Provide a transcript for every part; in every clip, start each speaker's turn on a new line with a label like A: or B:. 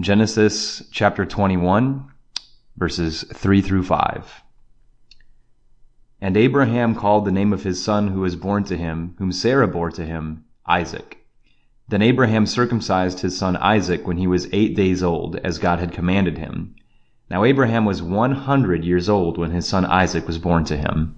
A: Genesis chapter 21, verses 3 through 5. And Abraham called the name of his son who was born to him, whom Sarah bore to him, Isaac. Then Abraham circumcised his son Isaac when he was eight days old, as God had commanded him. Now Abraham was one hundred years old when his son Isaac was born to him.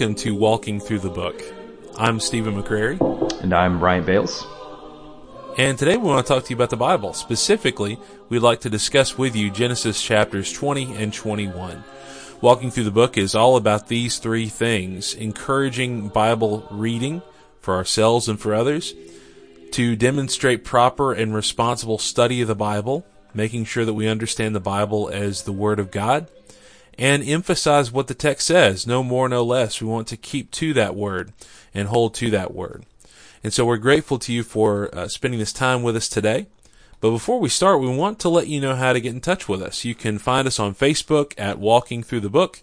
B: Welcome to Walking Through the Book. I'm Stephen McCrary.
A: And I'm Bryant Bales.
B: And today we want to talk to you about the Bible. Specifically, we'd like to discuss with you Genesis chapters 20 and 21. Walking Through the Book is all about these three things encouraging Bible reading for ourselves and for others, to demonstrate proper and responsible study of the Bible, making sure that we understand the Bible as the Word of God and emphasize what the text says, no more, no less. We want to keep to that word and hold to that word. And so we're grateful to you for uh, spending this time with us today. But before we start, we want to let you know how to get in touch with us. You can find us on Facebook at Walking Through the Book.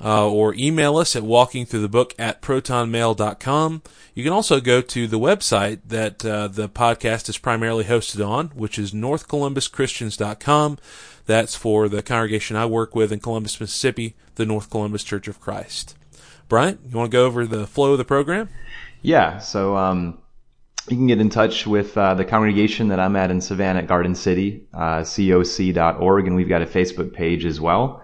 B: Uh, or email us at walkingthroughthebook at protonmail.com. You can also go to the website that uh, the podcast is primarily hosted on, which is northcolumbuschristians.com. That's for the congregation I work with in Columbus, Mississippi, the North Columbus Church of Christ. Brian, you want to go over the flow of the program?
A: Yeah, so um, you can get in touch with uh, the congregation that I'm at in Savannah, at Garden City, uh, coc.org, and we've got a Facebook page as well.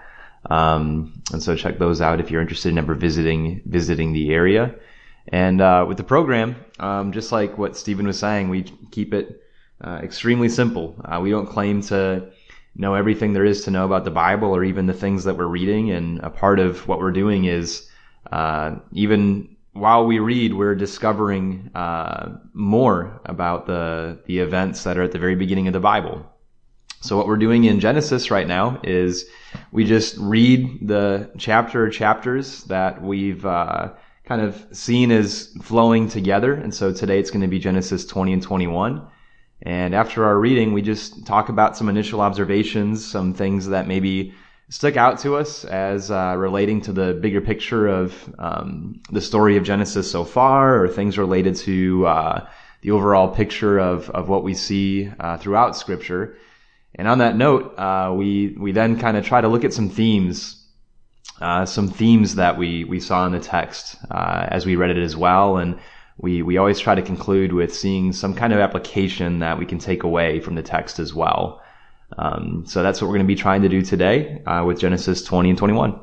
A: Um, and so check those out if you're interested in ever visiting visiting the area. And uh, with the program, um, just like what Stephen was saying, we keep it uh, extremely simple. Uh, we don't claim to know everything there is to know about the Bible or even the things that we're reading. And a part of what we're doing is uh, even while we read, we're discovering uh, more about the the events that are at the very beginning of the Bible. So what we're doing in Genesis right now is we just read the chapter or chapters that we've uh, kind of seen as flowing together. And so today it's going to be Genesis 20 and 21. And after our reading, we just talk about some initial observations, some things that maybe stuck out to us as uh, relating to the bigger picture of um, the story of Genesis so far, or things related to uh, the overall picture of, of what we see uh, throughout Scripture. And on that note, uh, we we then kind of try to look at some themes, uh, some themes that we we saw in the text uh, as we read it as well, and we, we always try to conclude with seeing some kind of application that we can take away from the text as well. Um, so that's what we're going to be trying to do today uh, with Genesis 20 and 21.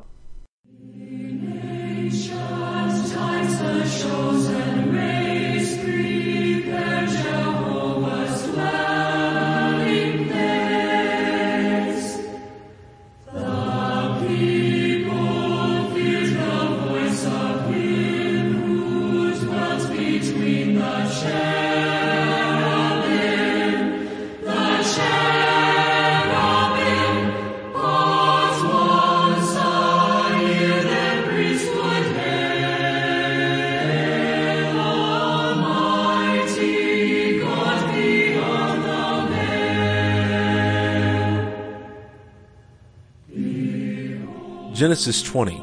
B: Genesis 20,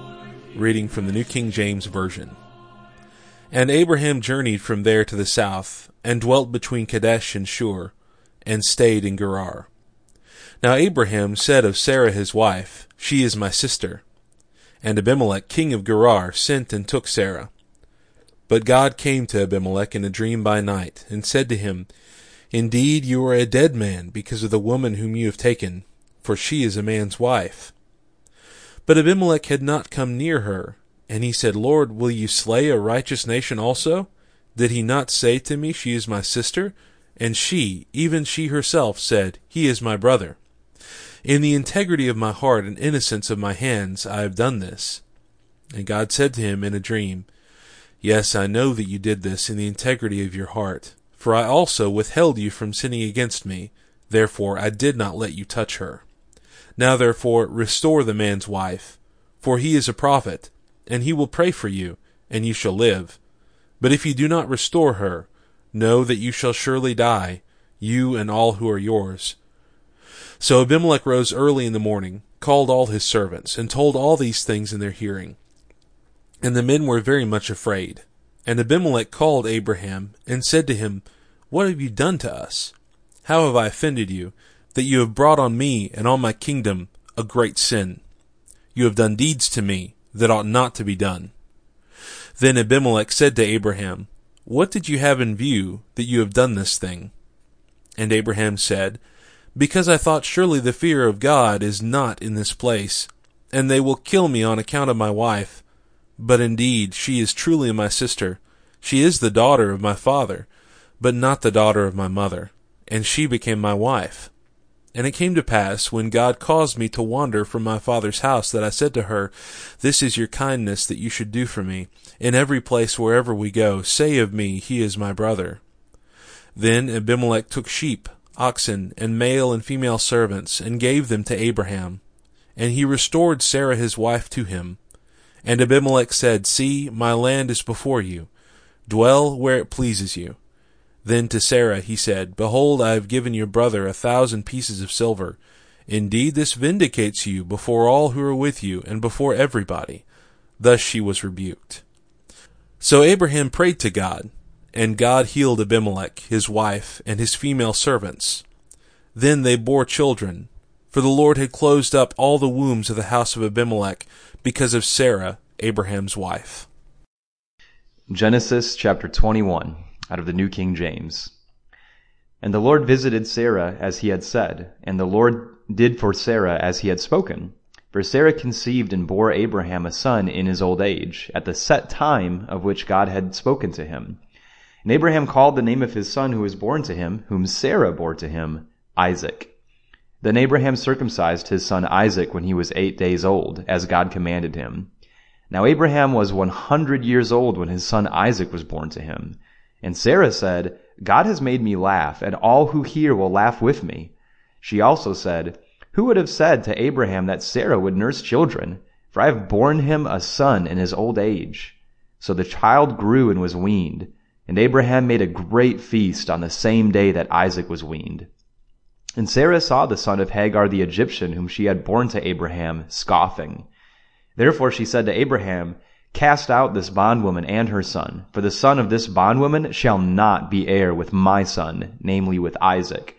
B: reading from the New King James Version. And Abraham journeyed from there to the south, and dwelt between Kadesh and Shur, and stayed in Gerar. Now Abraham said of Sarah his wife, She is my sister. And Abimelech king of Gerar sent and took Sarah. But God came to Abimelech in a dream by night, and said to him, Indeed you are a dead man because of the woman whom you have taken, for she is a man's wife. But Abimelech had not come near her. And he said, Lord, will you slay a righteous nation also? Did he not say to me, She is my sister? And she, even she herself, said, He is my brother. In the integrity of my heart and innocence of my hands I have done this. And God said to him in a dream, Yes, I know that you did this in the integrity of your heart, for I also withheld you from sinning against me, therefore I did not let you touch her. Now therefore restore the man's wife, for he is a prophet, and he will pray for you, and you shall live. But if you do not restore her, know that you shall surely die, you and all who are yours. So Abimelech rose early in the morning, called all his servants, and told all these things in their hearing. And the men were very much afraid. And Abimelech called Abraham, and said to him, What have you done to us? How have I offended you, that you have brought on me and on my kingdom a great sin? You have done deeds to me that ought not to be done. Then Abimelech said to Abraham, What did you have in view that you have done this thing? And Abraham said, Because I thought surely the fear of God is not in this place, and they will kill me on account of my wife. But indeed, she is truly my sister. She is the daughter of my father, but not the daughter of my mother. And she became my wife. And it came to pass, when God caused me to wander from my father's house, that I said to her, This is your kindness that you should do for me. In every place wherever we go, say of me, He is my brother. Then Abimelech took sheep, oxen, and male and female servants, and gave them to Abraham. And he restored Sarah his wife to him. And Abimelech said, See, my land is before you. Dwell where it pleases you. Then to Sarah he said, Behold, I have given your brother a thousand pieces of silver. Indeed, this vindicates you before all who are with you, and before everybody. Thus she was rebuked. So Abraham prayed to God, and God healed Abimelech, his wife, and his female servants. Then they bore children, for the Lord had closed up all the wombs of the house of Abimelech because of Sarah, Abraham's wife.
A: Genesis chapter 21, out of the New King James. And the Lord visited Sarah as he had said, and the Lord did for Sarah as he had spoken. For Sarah conceived and bore Abraham a son in his old age, at the set time of which God had spoken to him. And Abraham called the name of his son who was born to him, whom Sarah bore to him, Isaac. Then Abraham circumcised his son Isaac when he was eight days old, as God commanded him. Now Abraham was one hundred years old when his son Isaac was born to him. And Sarah said, God has made me laugh, and all who hear will laugh with me. She also said, Who would have said to Abraham that Sarah would nurse children? For I have borne him a son in his old age. So the child grew and was weaned. And Abraham made a great feast on the same day that Isaac was weaned. And Sarah saw the son of Hagar the Egyptian, whom she had borne to Abraham, scoffing. Therefore she said to Abraham, Cast out this bondwoman and her son, for the son of this bondwoman shall not be heir with my son, namely with Isaac.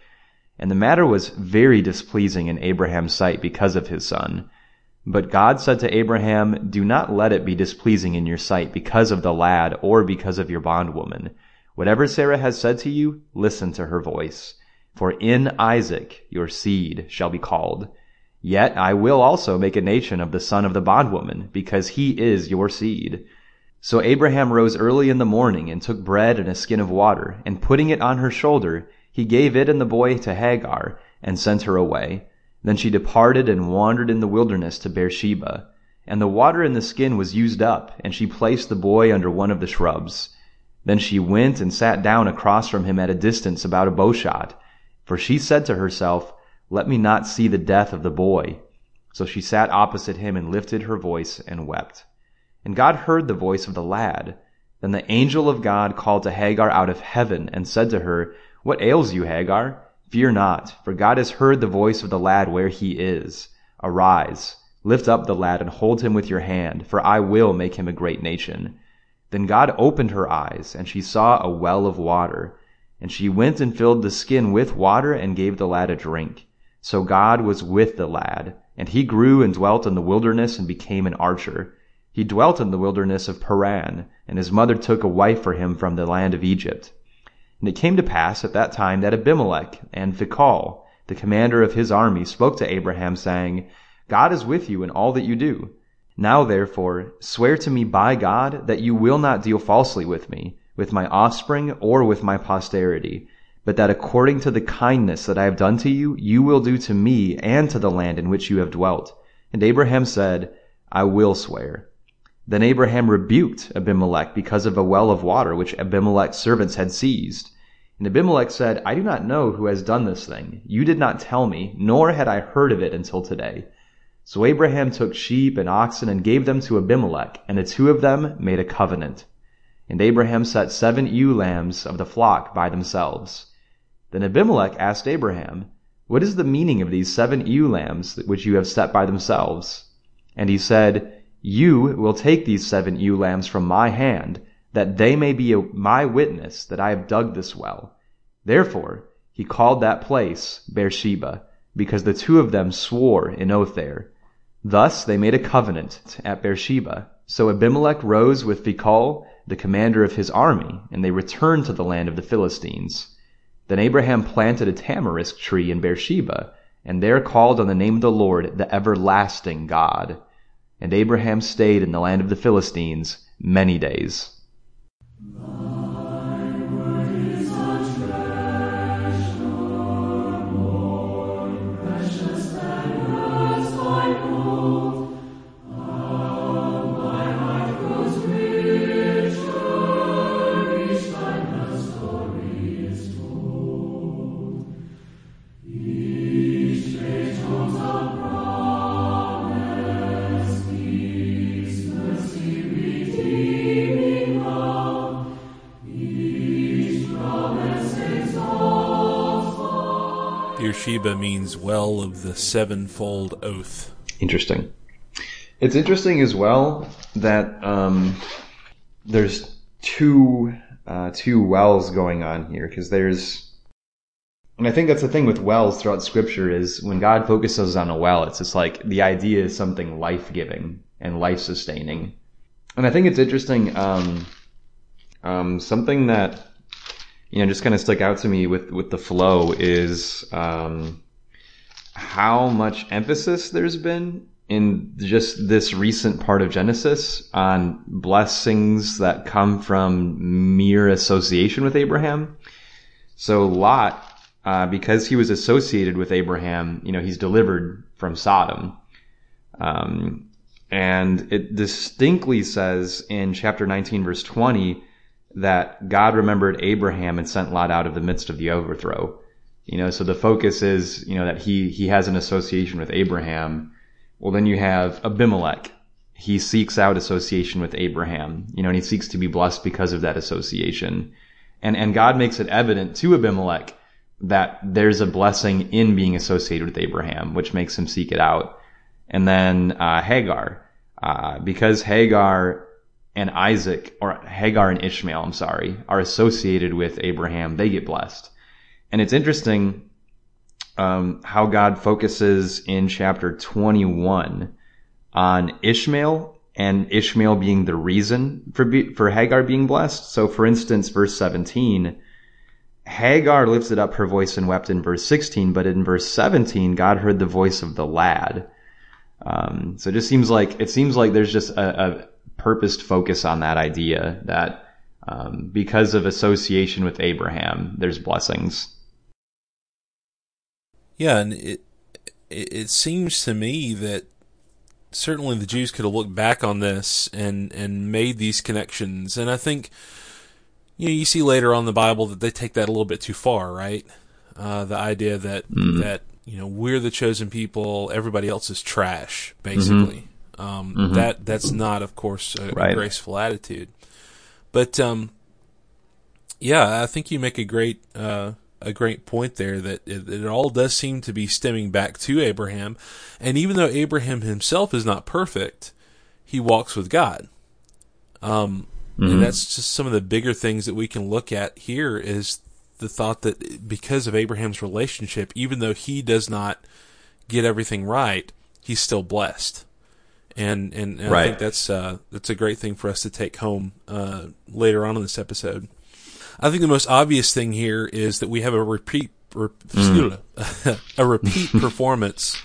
A: And the matter was very displeasing in Abraham's sight because of his son. But God said to Abraham, Do not let it be displeasing in your sight because of the lad or because of your bondwoman. Whatever Sarah has said to you, listen to her voice. For in Isaac your seed shall be called. Yet I will also make a nation of the son of the bondwoman, because he is your seed. So Abraham rose early in the morning, and took bread and a skin of water, and putting it on her shoulder, he gave it and the boy to Hagar, and sent her away. Then she departed and wandered in the wilderness to Beersheba. And the water in the skin was used up, and she placed the boy under one of the shrubs. Then she went and sat down across from him at a distance about a bowshot. For she said to herself, Let me not see the death of the boy. So she sat opposite him and lifted her voice and wept. And God heard the voice of the lad. Then the angel of God called to Hagar out of heaven and said to her, What ails you, Hagar? Fear not, for God has heard the voice of the lad where he is. Arise, lift up the lad and hold him with your hand, for I will make him a great nation. Then God opened her eyes, and she saw a well of water. And she went and filled the skin with water and gave the lad a drink. So God was with the lad, and he grew and dwelt in the wilderness and became an archer. He dwelt in the wilderness of Paran, and his mother took a wife for him from the land of Egypt. And it came to pass at that time that Abimelech and Phicol, the commander of his army, spoke to Abraham, saying, God is with you in all that you do. Now therefore swear to me by God that you will not deal falsely with me, with my offspring, or with my posterity, but that according to the kindness that I have done to you, you will do to me and to the land in which you have dwelt. And Abraham said, I will swear. Then Abraham rebuked Abimelech because of a well of water which Abimelech's servants had seized. And Abimelech said, I do not know who has done this thing. You did not tell me, nor had I heard of it until today. So Abraham took sheep and oxen and gave them to Abimelech, and the two of them made a covenant. And Abraham set seven ewe lambs of the flock by themselves. Then Abimelech asked Abraham, What is the meaning of these seven ewe lambs which you have set by themselves? And he said, You will take these seven ewe lambs from my hand, that they may be my witness that I have dug this well. Therefore he called that place Beersheba, because the two of them swore an oath there. Thus they made a covenant at Beersheba. So Abimelech rose with Phicol, the commander of his army, and they returned to the land of the Philistines. Then Abraham planted a tamarisk tree in Beersheba, and there called on the name of the Lord, the everlasting God. And Abraham stayed in the land of the Philistines many days.
B: Beersheba means well of the sevenfold oath.
A: Interesting. It's interesting as well that um, there's two uh, two wells going on here because there's, and I think that's the thing with wells throughout Scripture is when God focuses on a well, it's just like the idea is something life giving and life sustaining, and I think it's interesting. Um, um, something that you know, just kind of stuck out to me with, with the flow is, um, how much emphasis there's been in just this recent part of Genesis on blessings that come from mere association with Abraham. So Lot, uh, because he was associated with Abraham, you know, he's delivered from Sodom. Um, and it distinctly says in chapter 19 verse 20 that God remembered Abraham and sent Lot out of the midst of the overthrow. You know, so the focus is, you know, that he, he has an association with Abraham. Well, then you have Abimelech. He seeks out association with Abraham, you know, and he seeks to be blessed because of that association. And, and God makes it evident to Abimelech that there's a blessing in being associated with Abraham, which makes him seek it out. And then, uh, Hagar, uh, because Hagar and Isaac, or Hagar and Ishmael, I'm sorry, are associated with Abraham, they get blessed. And it's interesting um, how God focuses in chapter 21 on Ishmael and Ishmael being the reason for be, for Hagar being blessed. So, for instance, verse 17, Hagar lifted up her voice and wept in verse 16, but in verse 17, God heard the voice of the lad. Um, so it just seems like it seems like there's just a, a purposed focus on that idea that um, because of association with Abraham, there's blessings.
B: Yeah, and it it seems to me that certainly the Jews could have looked back on this and and made these connections, and I think you know you see later on in the Bible that they take that a little bit too far, right? Uh, the idea that mm. that you know we're the chosen people, everybody else is trash, basically. Mm-hmm. Um, mm-hmm. That that's not, of course, a, right. a graceful attitude. But um, yeah, I think you make a great uh, a great point there that it, it, all does seem to be stemming back to Abraham, and even though Abraham himself is not perfect, he walks with God. Um, mm-hmm. and that's just some of the bigger things that we can look at here is the thought that because of Abraham's relationship, even though he does not get everything right, he's still blessed and and, and right. I think that's uh, that's a great thing for us to take home uh, later on in this episode. I think the most obvious thing here is that we have a repeat re- mm. a repeat performance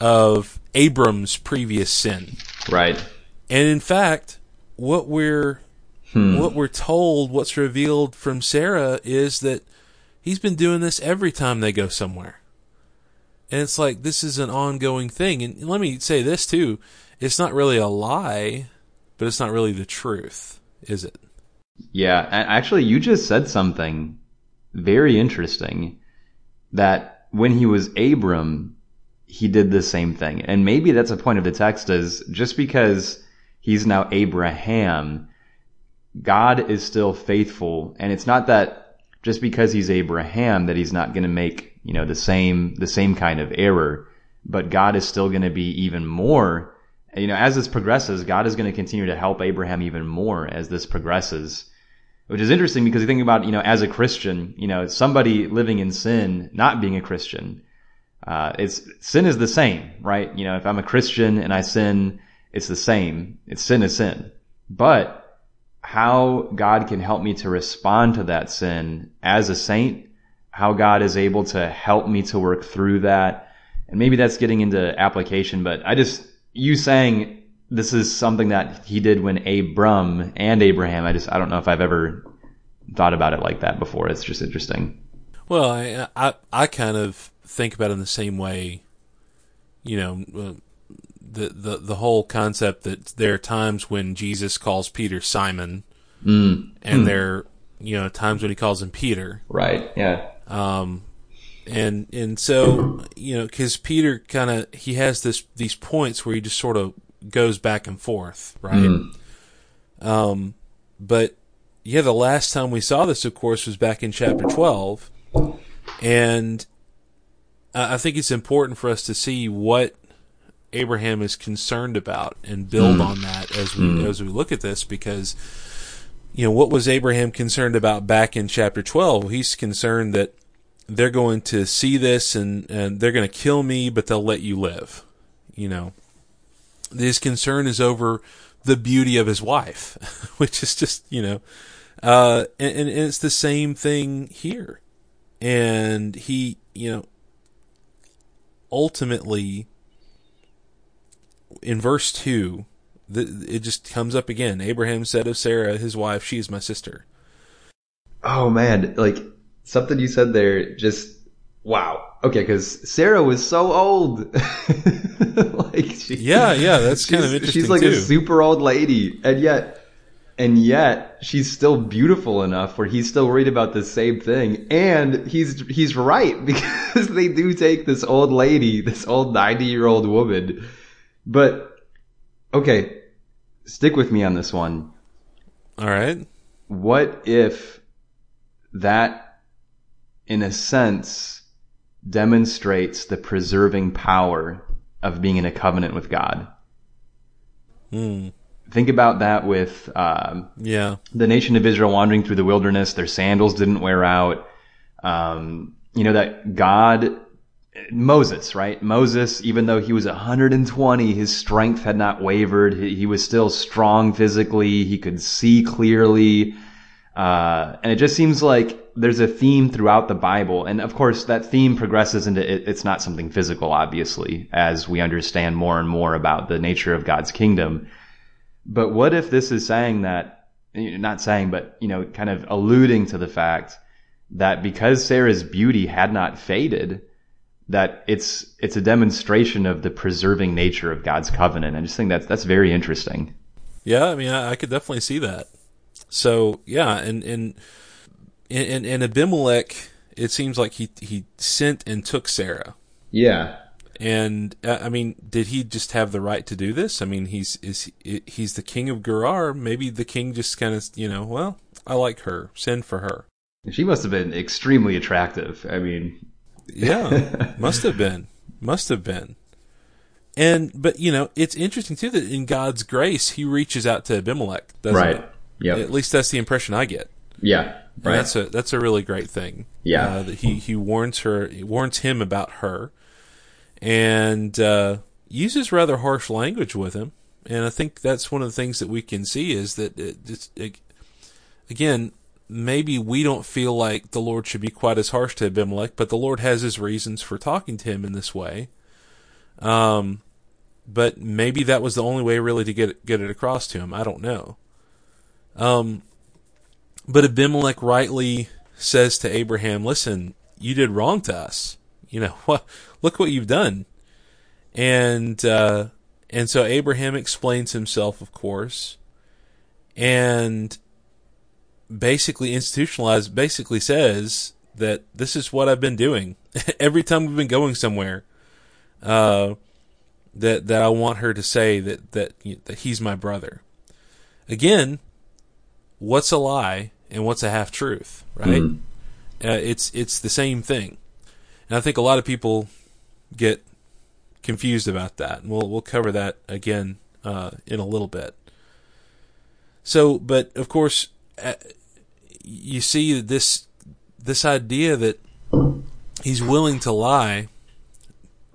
B: of Abram's previous sin.
A: Right.
B: And in fact, what we're hmm. what we're told, what's revealed from Sarah is that he's been doing this every time they go somewhere. And it's like this is an ongoing thing. And let me say this too it's not really a lie but it's not really the truth, is it?
A: Yeah, actually, you just said something very interesting that when he was Abram, he did the same thing. And maybe that's a point of the text is just because he's now Abraham, God is still faithful. And it's not that just because he's Abraham that he's not going to make, you know, the same, the same kind of error, but God is still going to be even more, you know, as this progresses, God is going to continue to help Abraham even more as this progresses. Which is interesting because you think about, you know, as a Christian, you know, somebody living in sin, not being a Christian, uh, it's, sin is the same, right? You know, if I'm a Christian and I sin, it's the same. It's sin is sin. But how God can help me to respond to that sin as a saint, how God is able to help me to work through that. And maybe that's getting into application, but I just, you saying this is something that he did when Abram and Abraham, I just, I don't know if I've ever thought about it like that before. It's just interesting.
B: Well, I, I, I kind of think about it in the same way, you know, uh, the, the, the whole concept that there are times when Jesus calls Peter Simon,
A: mm.
B: and
A: mm.
B: there, you know, times when he calls him Peter.
A: Right. Yeah.
B: Um, and and so you know, because Peter kind of he has this these points where he just sort of goes back and forth, right?
A: Mm.
B: Um, but yeah, the last time we saw this, of course, was back in chapter twelve, and I think it's important for us to see what Abraham is concerned about and build mm. on that as we mm. as we look at this because you know what was Abraham concerned about back in chapter 12 he's concerned that they're going to see this and and they're going to kill me but they'll let you live you know his concern is over the beauty of his wife which is just you know uh and, and it's the same thing here and he you know ultimately, in verse 2, the, it just comes up again. Abraham said of Sarah, his wife, she is my sister.
A: Oh man, like something you said there just wow. Okay, because Sarah was so old.
B: like she, yeah, yeah, that's kind of interesting.
A: She's like
B: too.
A: a super old lady, and yet and yet she's still beautiful enough where he's still worried about the same thing. And he's, he's right because they do take this old lady, this old 90 year old woman. But, okay, stick with me on this one.
B: All right.
A: What if that, in a sense, demonstrates the preserving power of being in a covenant with God?
B: Hmm
A: think about that with um,
B: yeah
A: the nation of Israel wandering through the wilderness. Their sandals didn't wear out. Um, you know that God, Moses, right? Moses, even though he was 120, his strength had not wavered. He, he was still strong physically. He could see clearly. Uh, and it just seems like there's a theme throughout the Bible. And of course, that theme progresses into it, it's not something physical, obviously, as we understand more and more about the nature of God's kingdom. But what if this is saying that, not saying, but, you know, kind of alluding to the fact that because Sarah's beauty had not faded, that it's, it's a demonstration of the preserving nature of God's covenant. I just think that's, that's very interesting.
B: Yeah. I mean, I, I could definitely see that. So yeah. And, and, and, and Abimelech, it seems like he, he sent and took Sarah.
A: Yeah.
B: And uh, I mean, did he just have the right to do this? I mean, he's is he's the king of Gerar. Maybe the king just kind of you know, well, I like her, send for her.
A: She must have been extremely attractive. I mean,
B: yeah, must have been, must have been. And but you know, it's interesting too that in God's grace, He reaches out to Abimelech.
A: right.
B: Yeah. At least that's the impression I get.
A: Yeah. Right.
B: And that's a that's a really great thing.
A: Yeah.
B: Uh, that he he warns her, he warns him about her and uh, uses rather harsh language with him. And I think that's one of the things that we can see is that it, it, again, maybe we don't feel like the Lord should be quite as harsh to Abimelech, but the Lord has his reasons for talking to him in this way. Um, but maybe that was the only way really to get get it across to him. I don't know. Um, but Abimelech rightly says to Abraham, listen, you did wrong to us. You know what? look what you've done. And, uh, and so Abraham explains himself, of course. and basically institutionalized, basically says that this is what I've been doing every time we've been going somewhere. Uh, that that I want her to say that that that he's my brother. Again, what's a lie and what's a half truth, right? Mm. Uh, it's it's the same thing, and I think a lot of people get confused about that, and we'll we'll cover that again uh, in a little bit. So, but of course, uh, you see this this idea that he's willing to lie,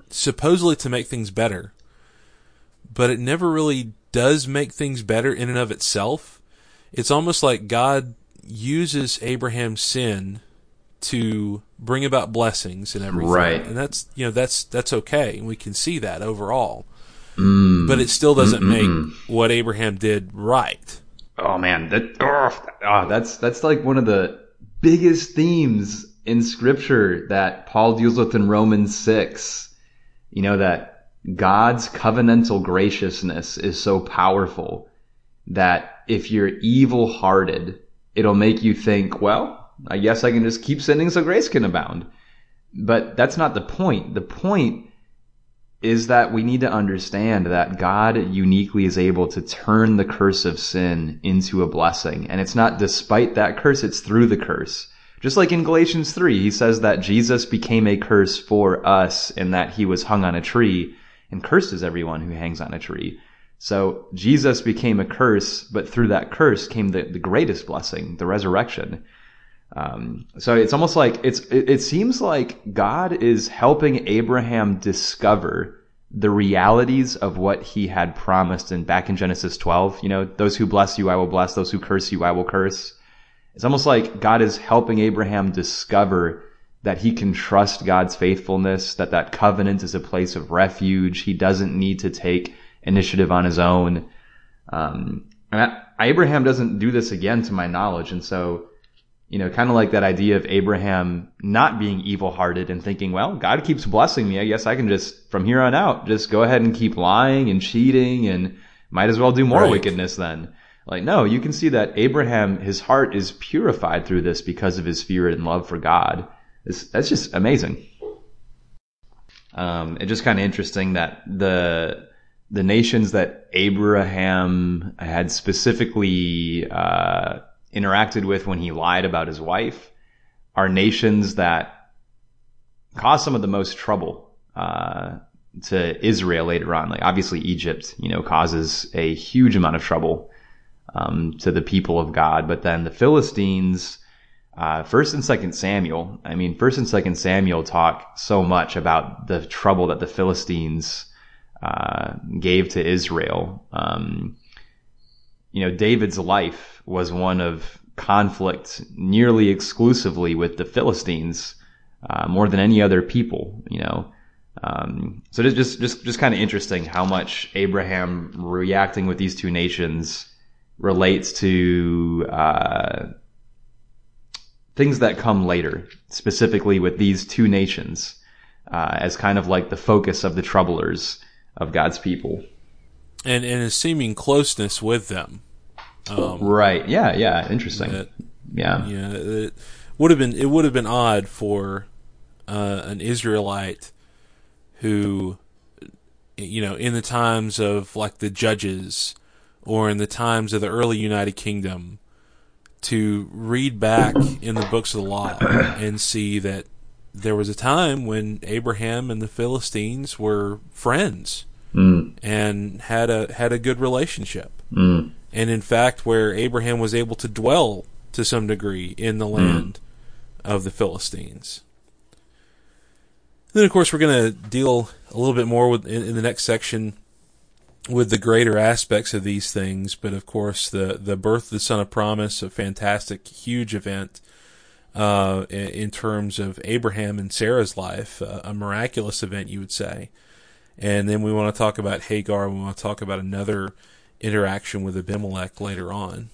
B: supposedly to make things better, but it never really does make things better in and of itself. It's almost like God uses Abraham's sin to bring about blessings and everything.
A: Right.
B: And that's you know that's that's okay, and we can see that overall. Mm. But it still doesn't Mm-mm-mm. make what Abraham did right.
A: Oh man, that oh, oh, that's that's like one of the biggest themes in scripture that Paul deals with in Romans 6. You know that God's covenantal graciousness is so powerful that if you're evil-hearted, it'll make you think, well, I guess I can just keep sinning so grace can abound. But that's not the point. The point is that we need to understand that God uniquely is able to turn the curse of sin into a blessing. And it's not despite that curse, it's through the curse. Just like in Galatians 3, he says that Jesus became a curse for us in that he was hung on a tree and curses everyone who hangs on a tree. So Jesus became a curse, but through that curse came the, the greatest blessing, the resurrection. Um, so it's almost like it's it, it seems like God is helping Abraham discover the realities of what he had promised in back in Genesis 12. You know, those who bless you, I will bless. Those who curse you, I will curse. It's almost like God is helping Abraham discover that he can trust God's faithfulness, that that covenant is a place of refuge. He doesn't need to take initiative on his own. Um, Abraham doesn't do this again to my knowledge. And so you know, kind of like that idea of Abraham not being evil hearted and thinking, well, God keeps blessing me. I guess I can just, from here on out, just go ahead and keep lying and cheating and might as well do more right. wickedness then. Like, no, you can see that Abraham, his heart is purified through this because of his fear and love for God. It's, that's just amazing. Um, it's just kind of interesting that the, the nations that Abraham had specifically, uh, interacted with when he lied about his wife are nations that cause some of the most trouble uh, to Israel later on. Like obviously Egypt, you know, causes a huge amount of trouble um, to the people of God, but then the Philistines. Uh, first and second Samuel. I mean, first and second Samuel talk so much about the trouble that the Philistines uh, gave to Israel. Um, you know, David's life was one of conflict nearly exclusively with the Philistines, uh, more than any other people, you know. Um, so it's just, just, just kind of interesting how much Abraham reacting with these two nations relates to, uh, things that come later, specifically with these two nations, uh, as kind of like the focus of the troublers of God's people
B: and and a seeming closeness with them.
A: Um, right. Yeah. Yeah. Interesting. That, yeah.
B: Yeah. It would have been it would have been odd for uh, an Israelite who, you know, in the times of like the judges or in the times of the early United Kingdom, to read back in the books of the law and see that there was a time when Abraham and the Philistines were friends mm. and had a had a good relationship. Mm. And in fact, where Abraham was able to dwell to some degree in the mm. land mm. of the Philistines. then, of course, we're going to deal a little bit more with in, in the next section with the greater aspects of these things, but of course, the the birth of the Son of Promise, a fantastic, huge event uh, in terms of Abraham and Sarah's life, uh, a miraculous event, you would say. And then we want to talk about Hagar. We want to talk about another interaction with Abimelech later on.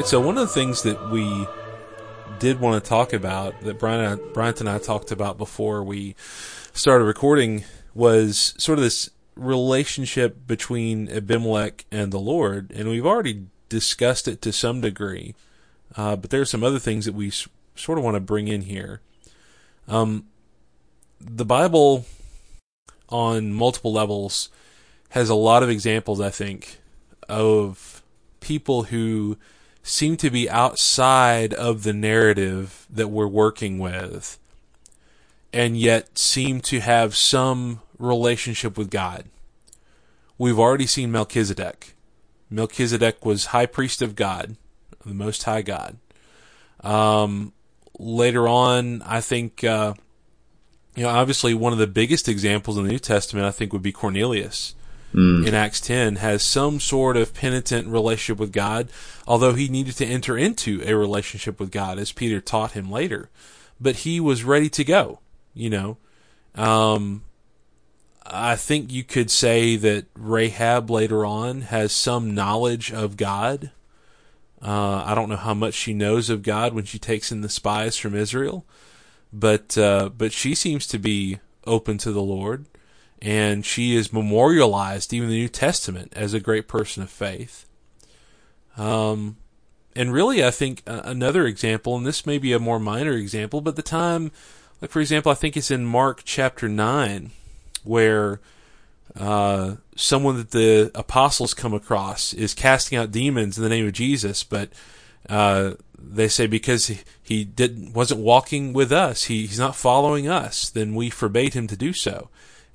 B: Right, so one of the things that we did want to talk about that Brian Bryant and I talked about before we started recording was sort of this relationship between Abimelech and the Lord, and we've already discussed it to some degree, uh, but there are some other things that we s- sort of want to bring in here. Um, the Bible, on multiple levels, has a lot of examples, I think, of people who seem to be outside of the narrative that we're working with and yet seem to have some relationship with God. We've already seen Melchizedek. Melchizedek was high priest of God, the Most High God. Um, later on, I think, uh, you know, obviously one of the biggest examples in the New Testament, I think, would be Cornelius. Mm. In Acts 10, has some sort of penitent relationship with God, although he needed to enter into a relationship with God, as Peter taught him later. But he was ready to go, you know. Um, I think you could say that Rahab later on has some knowledge of God. Uh, I don't know how much she knows of God when she takes in the spies from Israel, but uh, but she seems to be open to the Lord and she is memorialized even in the New Testament as a great person of faith. Um, and really, I think uh, another example, and this may be a more minor example, but the time, like for example, I think it's in Mark chapter nine, where uh, someone that the apostles come across is casting out demons in the name of Jesus, but uh, they say because he, he didn't wasn't walking with us, he, he's not following us, then we forbade him to do so.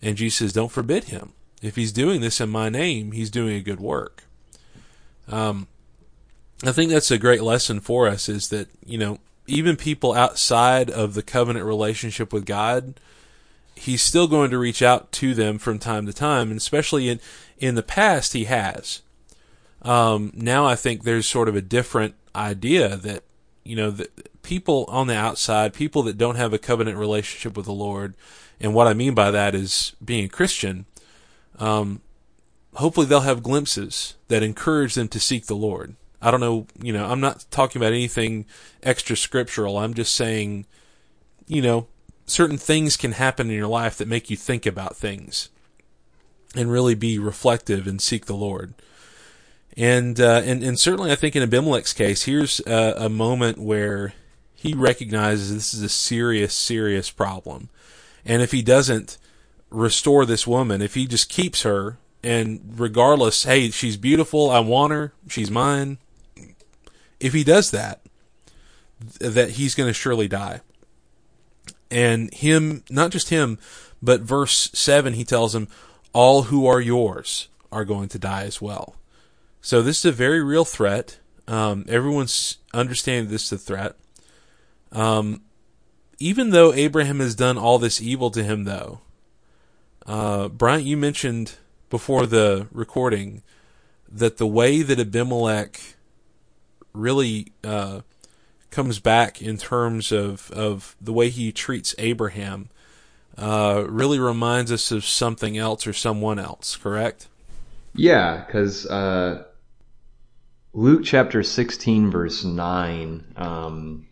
B: And Jesus says, don't forbid him. If he's doing this in my name, he's doing a good work. Um, I think that's a great lesson for us is that, you know, even people outside of the covenant relationship with God, he's still going to reach out to them from time to time, and especially in, in the past, he has. Um, now I think there's sort of a different idea that, you know, that people on the outside, people that don't have a covenant relationship with the Lord, and what I mean by that is being a Christian. Um, hopefully they'll have glimpses that encourage them to seek the Lord. I don't know, you know, I'm not talking about anything extra scriptural. I'm just saying, you know, certain things can happen in your life that make you think about things and really be reflective and seek the Lord. And, uh, and, and certainly I think in Abimelech's case, here's a, a moment where he recognizes this is a serious, serious problem. And if he doesn't restore this woman, if he just keeps her and regardless, hey, she's beautiful, I want her, she's mine. If he does that, that he's going to surely die. And him, not just him, but verse 7, he tells him, all who are yours are going to die as well. So this is a very real threat. Um, everyone's understanding this is a threat. Um, even though Abraham has done all this evil to him, though, uh, Bryant, you mentioned before the recording that the way that Abimelech really uh, comes back in terms of, of the way he treats Abraham uh, really reminds us of something else or someone else, correct?
A: Yeah, because uh, Luke chapter 16, verse 9. Um,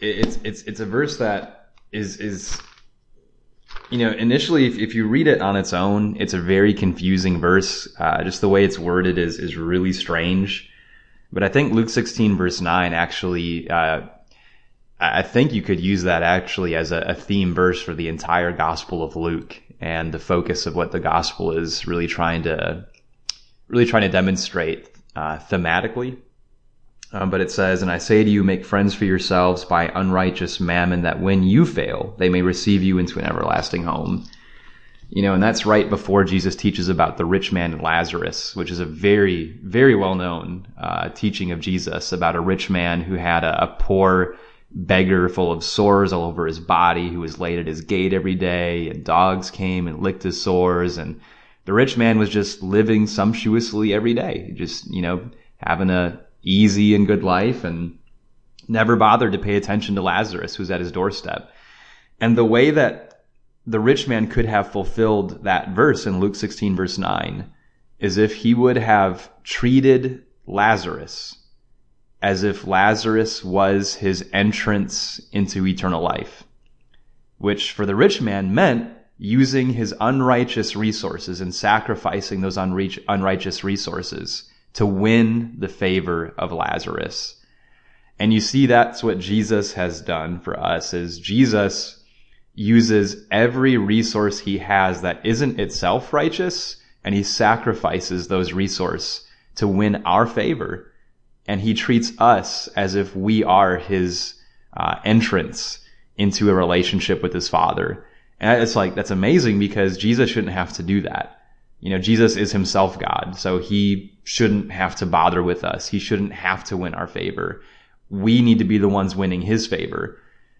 A: it's it's it's a verse that is is you know initially if, if you read it on its own it's a very confusing verse. Uh, just the way it's worded is is really strange. But i think luke 16 verse 9 actually uh, i think you could use that actually as a, a theme verse for the entire gospel of luke and the focus of what the gospel is really trying to really trying to demonstrate uh, thematically um, but it says, And I say to you, make friends for yourselves by unrighteous mammon, that when you fail, they may receive you into an everlasting home. You know, and that's right before Jesus teaches about the rich man and Lazarus, which is a very, very well known uh, teaching of Jesus about a rich man who had a, a poor beggar full of sores all over his body who was laid at his gate every day, and dogs came and licked his sores. And the rich man was just living sumptuously every day, just, you know, having a easy and good life and never bothered to pay attention to Lazarus who's at his doorstep. And the way that the rich man could have fulfilled that verse in Luke 16 verse 9 is if he would have treated Lazarus as if Lazarus was his entrance into eternal life, which for the rich man meant using his unrighteous resources and sacrificing those unrighteous resources to win the favor of Lazarus. And you see that's what Jesus has done for us is Jesus uses every resource he has that isn't itself righteous and he sacrifices those resources to win our favor. And he treats us as if we are his uh, entrance into a relationship with his father. And it's like, that's amazing because Jesus shouldn't have to do that. You know, Jesus is himself God, so he shouldn't have to bother with us. He shouldn't have to win our favor. We need to be the ones winning his favor.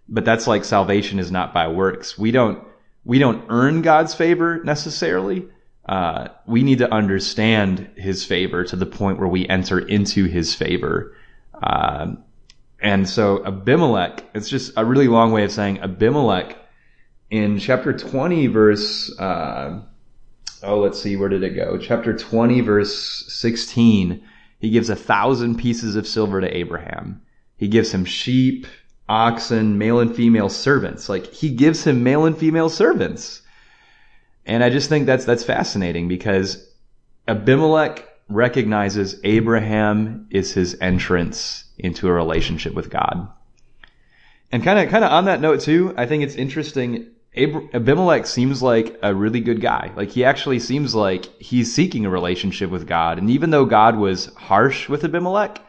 A: But that's like salvation is not by works. We don't, we don't earn God's favor necessarily. Uh, we need to understand his favor to the point where we enter into his favor. Uh, and so Abimelech, it's just a really long way of saying Abimelech in chapter 20 verse, uh, oh, let's see, where did it go? Chapter 20 verse 16, he gives a thousand pieces of silver to Abraham. He gives him sheep, oxen, male and female servants. Like he gives him male and female servants. And I just think that's, that's fascinating because Abimelech recognizes Abraham is his entrance into a relationship with God. And kind of, kind of on that note too, I think it's interesting. Abimelech seems like a really good guy. Like he actually seems like he's seeking a relationship with God. And even though God was harsh with Abimelech,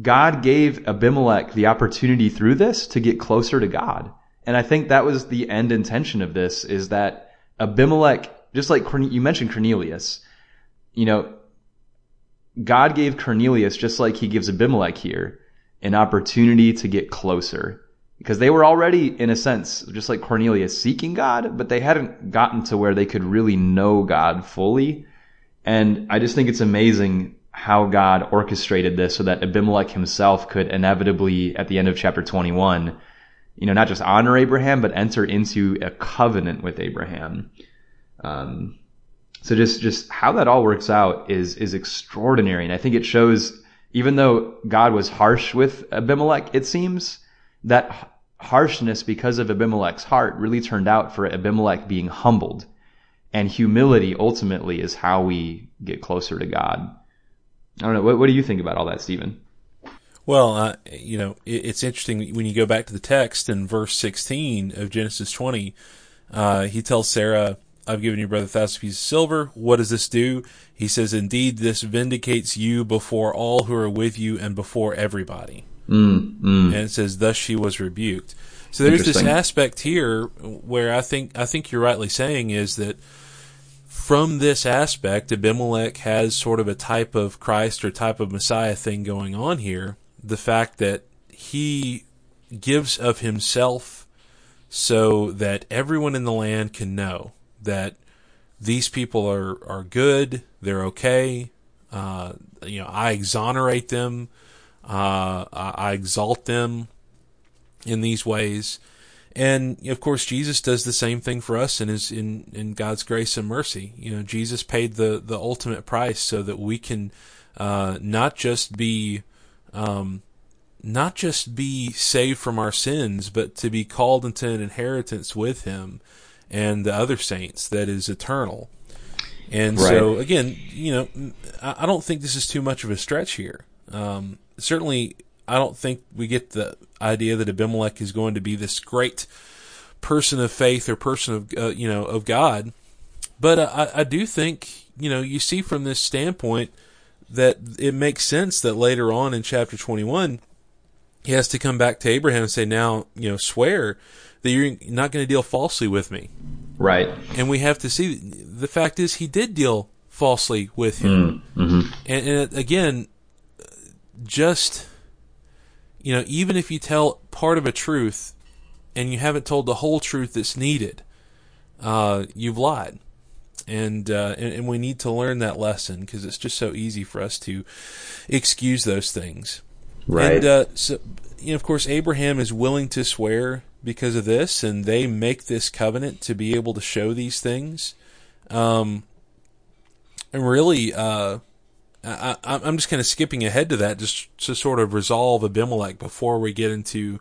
A: God gave Abimelech the opportunity through this to get closer to God. And I think that was the end intention of this is that Abimelech, just like you mentioned Cornelius, you know, God gave Cornelius, just like he gives Abimelech here, an opportunity to get closer. Because they were already, in a sense, just like Cornelius, seeking God, but they hadn't gotten to where they could really know God fully. And I just think it's amazing how God orchestrated this so that Abimelech himself could inevitably, at the end of chapter 21, you know, not just honor Abraham, but enter into a covenant with Abraham. Um, so just, just how that all works out is, is extraordinary. And I think it shows, even though God was harsh with Abimelech, it seems that harshness because of Abimelech's heart really turned out for Abimelech being humbled. And humility ultimately is how we get closer to God. I don't know. What, what do you think about all that, Stephen?
B: Well, uh, you know, it, it's interesting when you go back to the text in verse 16 of Genesis 20. Uh, he tells Sarah, I've given your brother a thousand pieces of silver. What does this do? He says, Indeed, this vindicates you before all who are with you and before everybody.
A: Mm, mm.
B: And it says, Thus she was rebuked. So there's this aspect here where I think I think you're rightly saying is that from this aspect, Abimelech has sort of a type of Christ or type of Messiah thing going on here. The fact that he gives of himself so that everyone in the land can know that these people are, are good, they're okay. Uh, you know, I exonerate them, uh, I exalt them in these ways. And of course, Jesus does the same thing for us in his in, in God's grace and mercy. You know, Jesus paid the the ultimate price so that we can uh, not just be um, not just be saved from our sins, but to be called into an inheritance with Him and the other saints that is eternal. And right. so, again, you know, I don't think this is too much of a stretch here. Um, certainly, I don't think we get the idea that Abimelech is going to be this great person of faith or person of uh, you know of God. But uh, I, I do think you know you see from this standpoint that it makes sense that later on in chapter 21 he has to come back to Abraham and say, "Now you know swear that you're not going to deal falsely with me."
A: Right.
B: And we have to see the fact is he did deal falsely with him.
A: Mm, mm-hmm.
B: And, and again, just you know, even if you tell part of a truth and you haven't told the whole truth that's needed, uh, you've lied. And, uh, and, and we need to learn that lesson because it's just so easy for us to excuse those things.
A: Right.
B: And uh, so, you know, of course, Abraham is willing to swear because of this, and they make this covenant to be able to show these things. Um, and really, uh, I, am just kind of skipping ahead to that just to sort of resolve Abimelech before we get into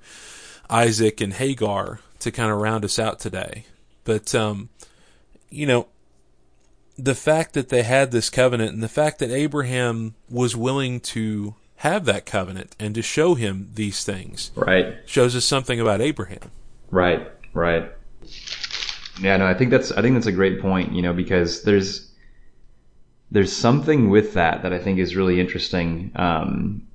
B: Isaac and Hagar to kind of round us out today. But, um, you know, the fact that they had this covenant and the fact that Abraham was willing to have that covenant and to show him these things.
A: Right.
B: Shows us something about Abraham.
A: Right. Right. Yeah, no, I think that's I think that's a great point, you know, because there's there's something with that that I think is really interesting. Um,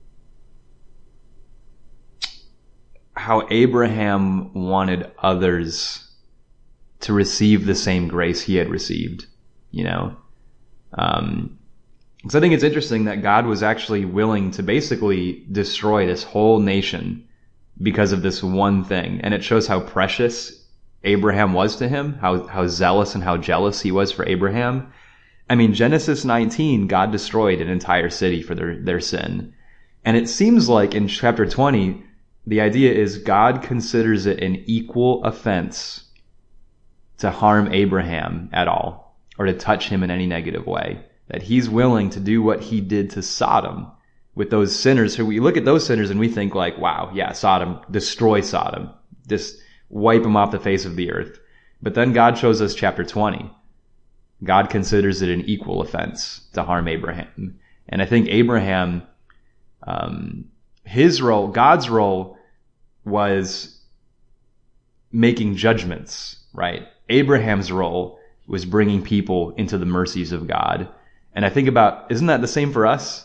A: how Abraham wanted others to receive the same grace he had received, you know. Um, so I think it's interesting that God was actually willing to basically destroy this whole nation because of this one thing. And it shows how precious Abraham was to him, how, how zealous and how jealous he was for Abraham. I mean, Genesis 19, God destroyed an entire city for their, their sin. And it seems like in chapter 20, the idea is God considers it an equal offense to harm Abraham at all or to touch him in any negative way. That he's willing to do what he did to Sodom with those sinners who we look at those sinners and we think like, wow, yeah, Sodom, destroy Sodom. Just wipe them off the face of the earth. But then God shows us chapter 20. God considers it an equal offense to harm Abraham. And I think Abraham, um, his role, God's role was making judgments, right? Abraham's role was bringing people into the mercies of God. And I think about, isn't that the same for us?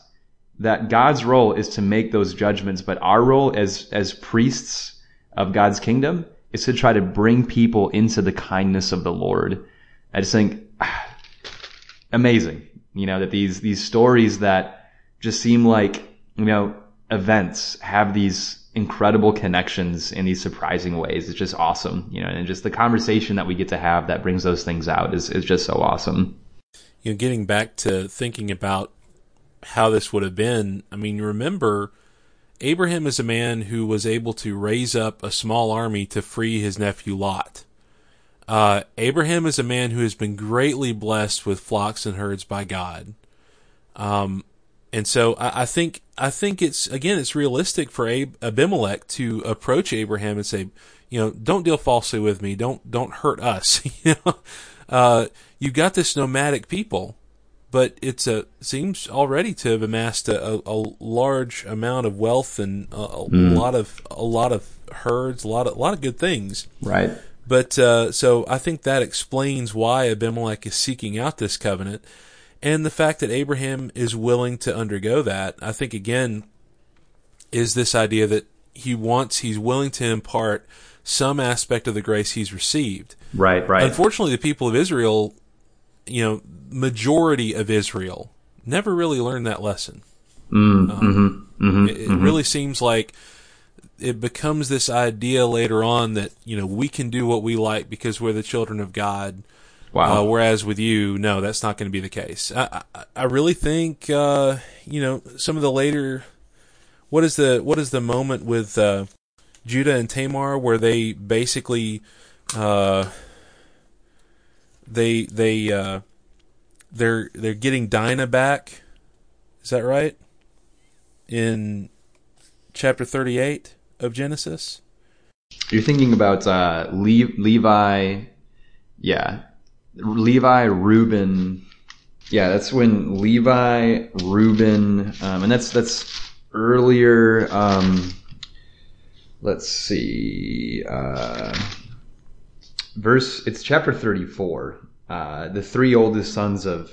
A: That God's role is to make those judgments, but our role as, as priests of God's kingdom is to try to bring people into the kindness of the Lord. I just think amazing, you know, that these, these stories that just seem like, you know, events have these incredible connections in these surprising ways. It's just awesome, you know, and just the conversation that we get to have that brings those things out is, is just so awesome.
B: You know, getting back to thinking about how this would have been, I mean, remember, Abraham is a man who was able to raise up a small army to free his nephew Lot. Uh, Abraham is a man who has been greatly blessed with flocks and herds by God. Um, and so I, I, think I think it's again it's realistic for Ab- Abimelech to approach Abraham and say, you know, don't deal falsely with me, don't don't hurt us. you know, uh, you got this nomadic people but it's a seems already to have amassed a, a, a large amount of wealth and a, a mm. lot of a lot of herds, a lot of a lot of good things.
A: Right.
B: But uh, so I think that explains why Abimelech is seeking out this covenant, and the fact that Abraham is willing to undergo that. I think again is this idea that he wants, he's willing to impart some aspect of the grace he's received.
A: Right. Right.
B: Unfortunately, the people of Israel you know, majority of Israel never really learned that lesson.
A: Mm, um, mm-hmm, mm-hmm,
B: it, it mm-hmm. really seems like it becomes this idea later on that you know we can do what we like because we're the children of God.
A: Wow.
B: Uh, whereas with you, no, that's not going to be the case. I, I, I really think uh, you know some of the later. What is the what is the moment with uh, Judah and Tamar where they basically uh, they they uh, they're they're getting Dinah back. Is that right? In chapter thirty-eight of Genesis.
A: You're thinking about uh, Le- Levi, yeah, Levi, Reuben. Yeah, that's when Levi, Reuben, um, and that's that's earlier. Um, let's see. Uh, verse it's chapter 34 uh, the three oldest sons of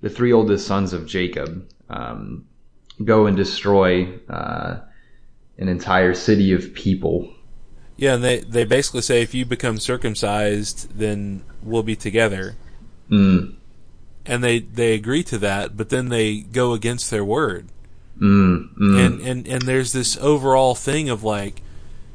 A: the three oldest sons of jacob um, go and destroy uh, an entire city of people
B: yeah and they, they basically say if you become circumcised then we'll be together
A: mm.
B: and they they agree to that but then they go against their word
A: mm. Mm.
B: and and and there's this overall thing of like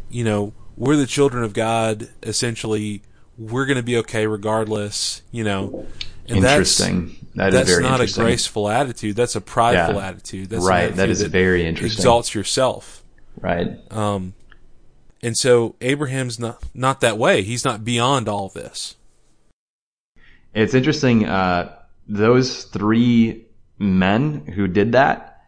B: you know we're the children of god essentially we're going to be okay regardless, you know.
A: And interesting.
B: That
A: is very interesting.
B: that's
A: not
B: a graceful attitude. That's a prideful
A: yeah.
B: attitude. That's
A: right. That is that very interesting.
B: Exalts yourself.
A: Right.
B: Um, and so Abraham's not not that way. He's not beyond all this.
A: It's interesting. Uh, those three men who did that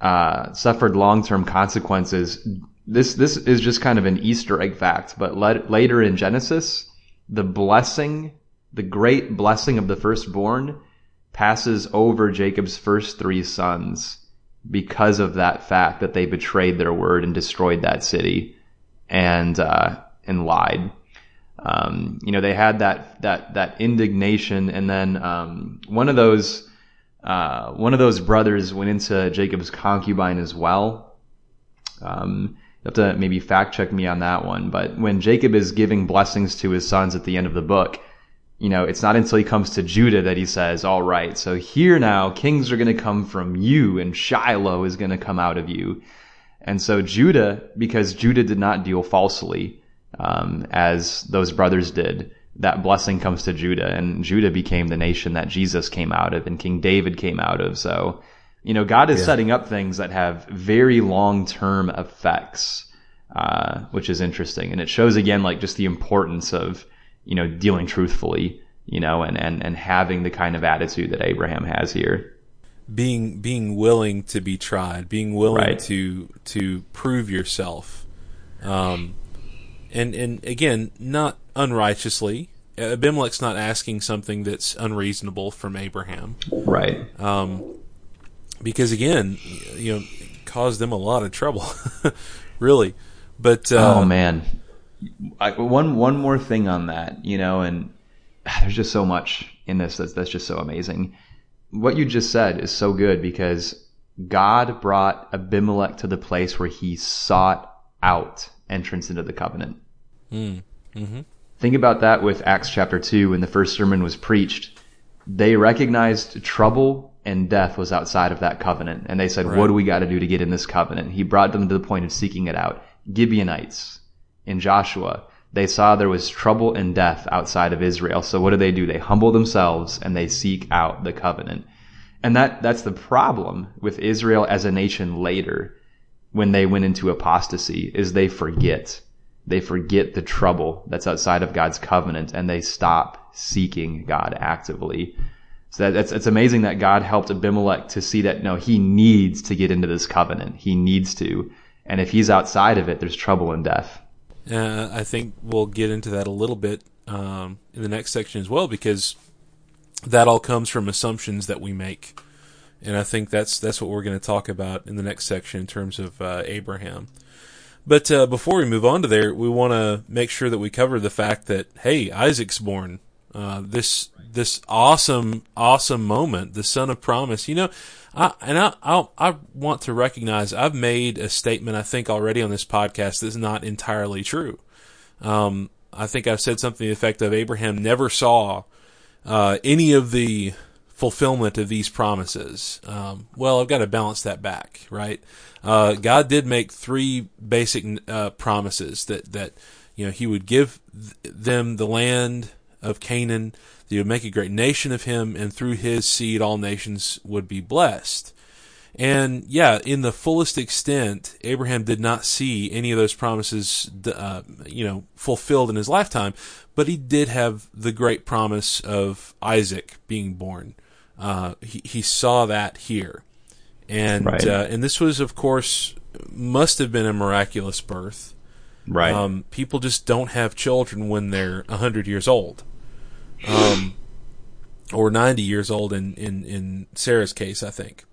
A: uh, suffered long-term consequences. This this is just kind of an Easter egg fact, but let, later in Genesis, the blessing, the great blessing of the firstborn, passes over Jacob's first three sons because of that fact that they betrayed their word and destroyed that city and uh, and lied. Um, you know, they had that that that indignation, and then um, one of those uh, one of those brothers went into Jacob's concubine as well. Um, you have to maybe fact check me on that one, but when Jacob is giving blessings to his sons at the end of the book, you know, it's not until he comes to Judah that he says, all right, so here now, kings are going to come from you and Shiloh is going to come out of you. And so Judah, because Judah did not deal falsely, um, as those brothers did, that blessing comes to Judah and Judah became the nation that Jesus came out of and King David came out of. So, you know, God is yeah. setting up things that have very long-term effects, uh, which is interesting. And it shows again, like just the importance of, you know, dealing truthfully, you know, and, and, and having the kind of attitude that Abraham has here.
B: Being, being willing to be tried, being willing right. to, to prove yourself. Um, and and again, not unrighteously. Abimelech's not asking something that's unreasonable from Abraham,
A: right?
B: Um, because again, you know, caused them a lot of trouble, really. But
A: uh, oh man, I, one one more thing on that, you know, and there's just so much in this that's that's just so amazing. What you just said is so good because God brought Abimelech to the place where he sought out entrance into the covenant. Mm. Mm-hmm. Think about that with Acts chapter 2 when the first sermon was preached. They recognized trouble and death was outside of that covenant. And they said, right. what do we got to do to get in this covenant? He brought them to the point of seeking it out. Gibeonites in Joshua, they saw there was trouble and death outside of Israel. So what do they do? They humble themselves and they seek out the covenant. And that, that's the problem with Israel as a nation later when they went into apostasy is they forget they forget the trouble that's outside of God's covenant and they stop seeking God actively. So that, it's, it's amazing that God helped Abimelech to see that no, he needs to get into this covenant. He needs to. And if he's outside of it, there's trouble and death.
B: Uh, I think we'll get into that a little bit um, in the next section as well because that all comes from assumptions that we make. And I think that's that's what we're going to talk about in the next section in terms of uh, Abraham. But uh, before we move on to there, we want to make sure that we cover the fact that hey, Isaac's born. Uh, this this awesome awesome moment, the son of promise. You know, I, and I i i want to recognize I've made a statement I think already on this podcast that's not entirely true. Um, I think I've said something to the effect of Abraham never saw uh, any of the fulfillment of these promises. Um, well, I've got to balance that back, right? Uh, God did make three basic uh, promises that that you know He would give th- them the land of Canaan, that He would make a great nation of Him, and through His seed all nations would be blessed. And yeah, in the fullest extent, Abraham did not see any of those promises, uh, you know, fulfilled in his lifetime, but he did have the great promise of Isaac being born. Uh, he, he saw that here. And, right. uh, and this was, of course, must have been a miraculous birth.
A: Right.
B: Um, people just don't have children when they're 100 years old. Um, or 90 years old in, in, in Sarah's case, I think.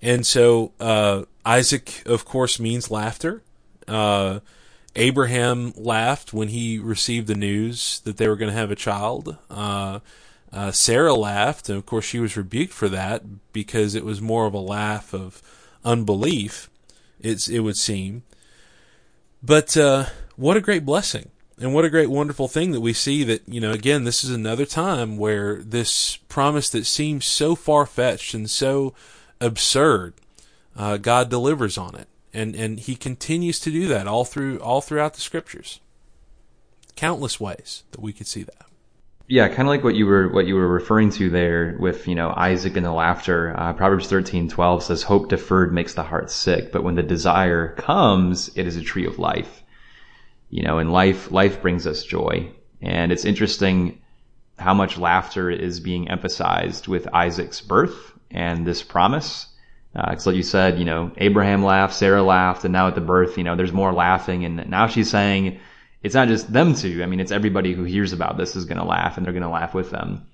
B: And so, uh, Isaac, of course, means laughter. Uh, Abraham laughed when he received the news that they were going to have a child. Uh, uh, Sarah laughed, and of course she was rebuked for that because it was more of a laugh of unbelief. It's it would seem, but uh, what a great blessing, and what a great wonderful thing that we see that you know again this is another time where this promise that seems so far fetched and so absurd, uh, God delivers on it, and and He continues to do that all through all throughout the scriptures. Countless ways that we could see that
A: yeah, kind of like what you were what you were referring to there with you know Isaac and the laughter. Uh, Proverbs thirteen twelve says, "Hope deferred makes the heart sick, but when the desire comes, it is a tree of life." You know, and life life brings us joy, and it's interesting how much laughter is being emphasized with Isaac's birth and this promise. Because uh, like you said, you know, Abraham laughed, Sarah laughed, and now at the birth, you know, there's more laughing. And now she's saying it's not just them two. I mean, it's everybody who hears about this is going to laugh and they're going to laugh with them.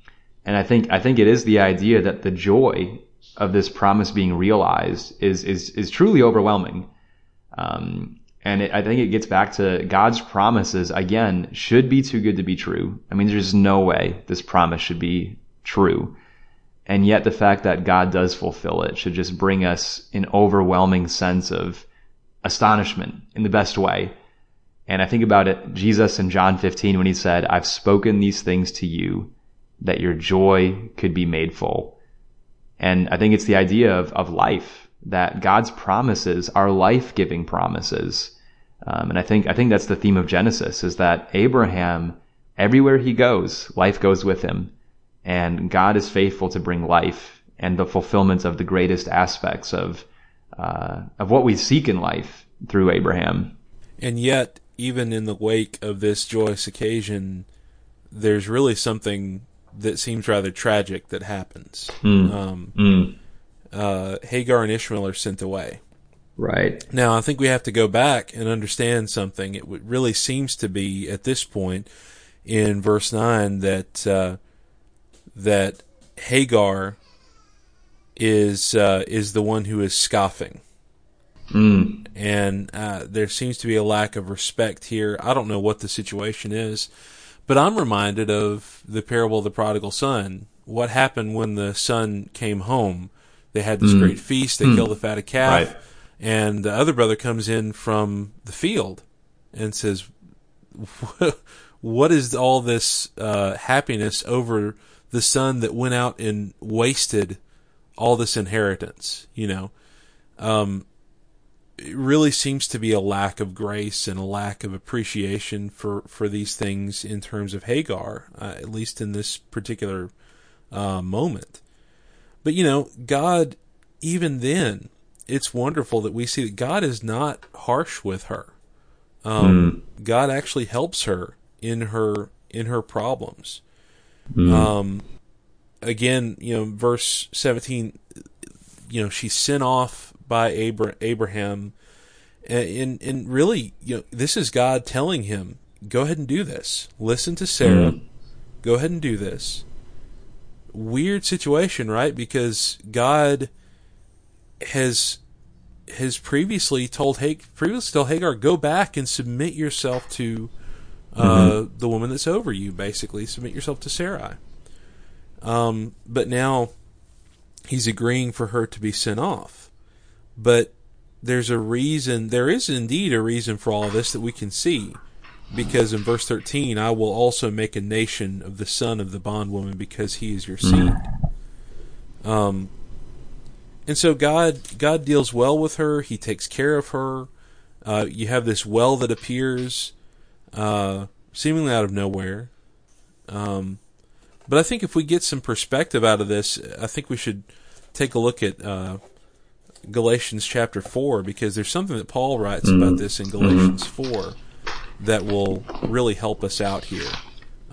A: And I think, I think it is the idea that the joy of this promise being realized is, is, is truly overwhelming. Um, and it, I think it gets back to God's promises again should be too good to be true. I mean, there's no way this promise should be true. And yet the fact that God does fulfill it should just bring us an overwhelming sense of astonishment in the best way. And I think about it, Jesus in John 15 when he said, I've spoken these things to you that your joy could be made full. And I think it's the idea of, of life, that God's promises are life-giving promises. Um, and I think, I think that's the theme of Genesis is that Abraham, everywhere he goes, life goes with him and God is faithful to bring life and the fulfillment of the greatest aspects of uh, of what we seek in life through Abraham.
B: And yet, even in the wake of this joyous occasion, there's really something that seems rather tragic that happens. Mm. Um, mm. Uh, Hagar and Ishmael are sent away.
A: Right.
B: Now, I think we have to go back and understand something. It really seems to be at this point in verse 9 that uh, that Hagar is uh, is the one who is scoffing.
A: Mm.
B: And uh, there seems to be a lack of respect here. I don't know what the situation is, but I'm reminded of the parable of the prodigal son. What happened when the son came home? They had this mm. great feast. They mm. killed the fatted calf, right. And the other brother comes in from the field and says, "What is all this uh, happiness over?" the son that went out and wasted all this inheritance, you know. Um, it really seems to be a lack of grace and a lack of appreciation for, for these things in terms of Hagar, uh, at least in this particular uh, moment. But, you know, God, even then, it's wonderful that we see that God is not harsh with her. Um, mm. God actually helps her in her in her problems. Mm. Um, again, you know, verse 17, you know, she's sent off by Abra- Abraham. And, and really, you know, this is God telling him, go ahead and do this. Listen to Sarah. Mm. Go ahead and do this. Weird situation, right? Because God has has previously told Hagar, previously told Hagar, go back and submit yourself to uh, mm-hmm. the woman that's over you. Basically, submit yourself to Sarai. Um, but now he's agreeing for her to be sent off. But there's a reason, there is indeed a reason for all of this that we can see. Because in verse 13, I will also make a nation of the son of the bondwoman because he is your seed. Um, and so God, God deals well with her. He takes care of her. Uh, you have this well that appears, uh, seemingly out of nowhere. Um, but I think if we get some perspective out of this, I think we should take a look at uh, Galatians chapter 4 because there's something that Paul writes mm-hmm. about this in Galatians mm-hmm. 4 that will really help us out here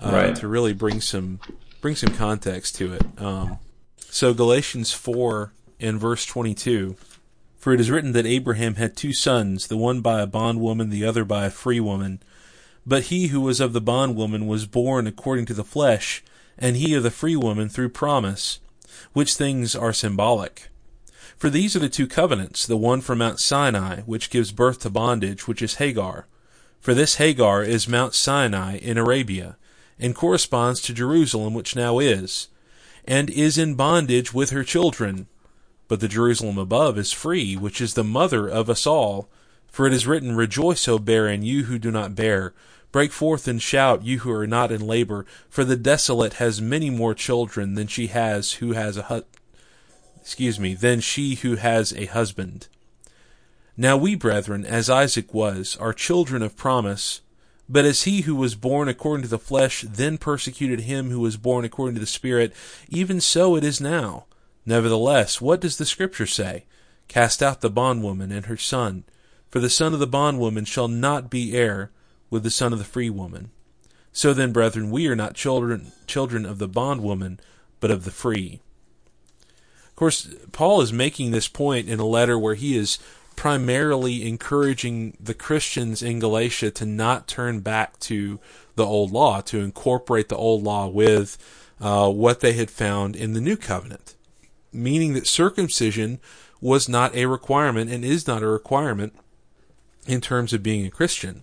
B: uh, right. to really bring some bring some context to it. Um, so Galatians 4 in verse 22 For it is written that Abraham had two sons, the one by a bondwoman, the other by a free woman. But he who was of the bondwoman was born according to the flesh and he of the free woman through promise, which things are symbolic. For these are the two covenants, the one from Mount Sinai, which gives birth to bondage, which is Hagar. For this Hagar is Mount Sinai in Arabia, and corresponds to Jerusalem, which now is, and is in bondage with her children. But the Jerusalem above is free, which is the mother of us all. For it is written, Rejoice, O barren, you who do not bear. Break forth and shout, you who are not in labor, for the desolate has many more children than she has who has a hu- excuse me, than she who has a husband. Now we, brethren, as Isaac was, are children of promise. But as he who was born according to the flesh then persecuted him who was born according to the Spirit, even so it is now. Nevertheless, what does the Scripture say? Cast out the bondwoman and her son, for the son of the bondwoman shall not be heir with the son of the free woman. So then, brethren, we are not children children of the bondwoman, but of the free. Of course, Paul is making this point in a letter where he is primarily encouraging the Christians in Galatia to not turn back to the old law, to incorporate the old law with uh, what they had found in the new covenant, meaning that circumcision was not a requirement and is not a requirement in terms of being a Christian.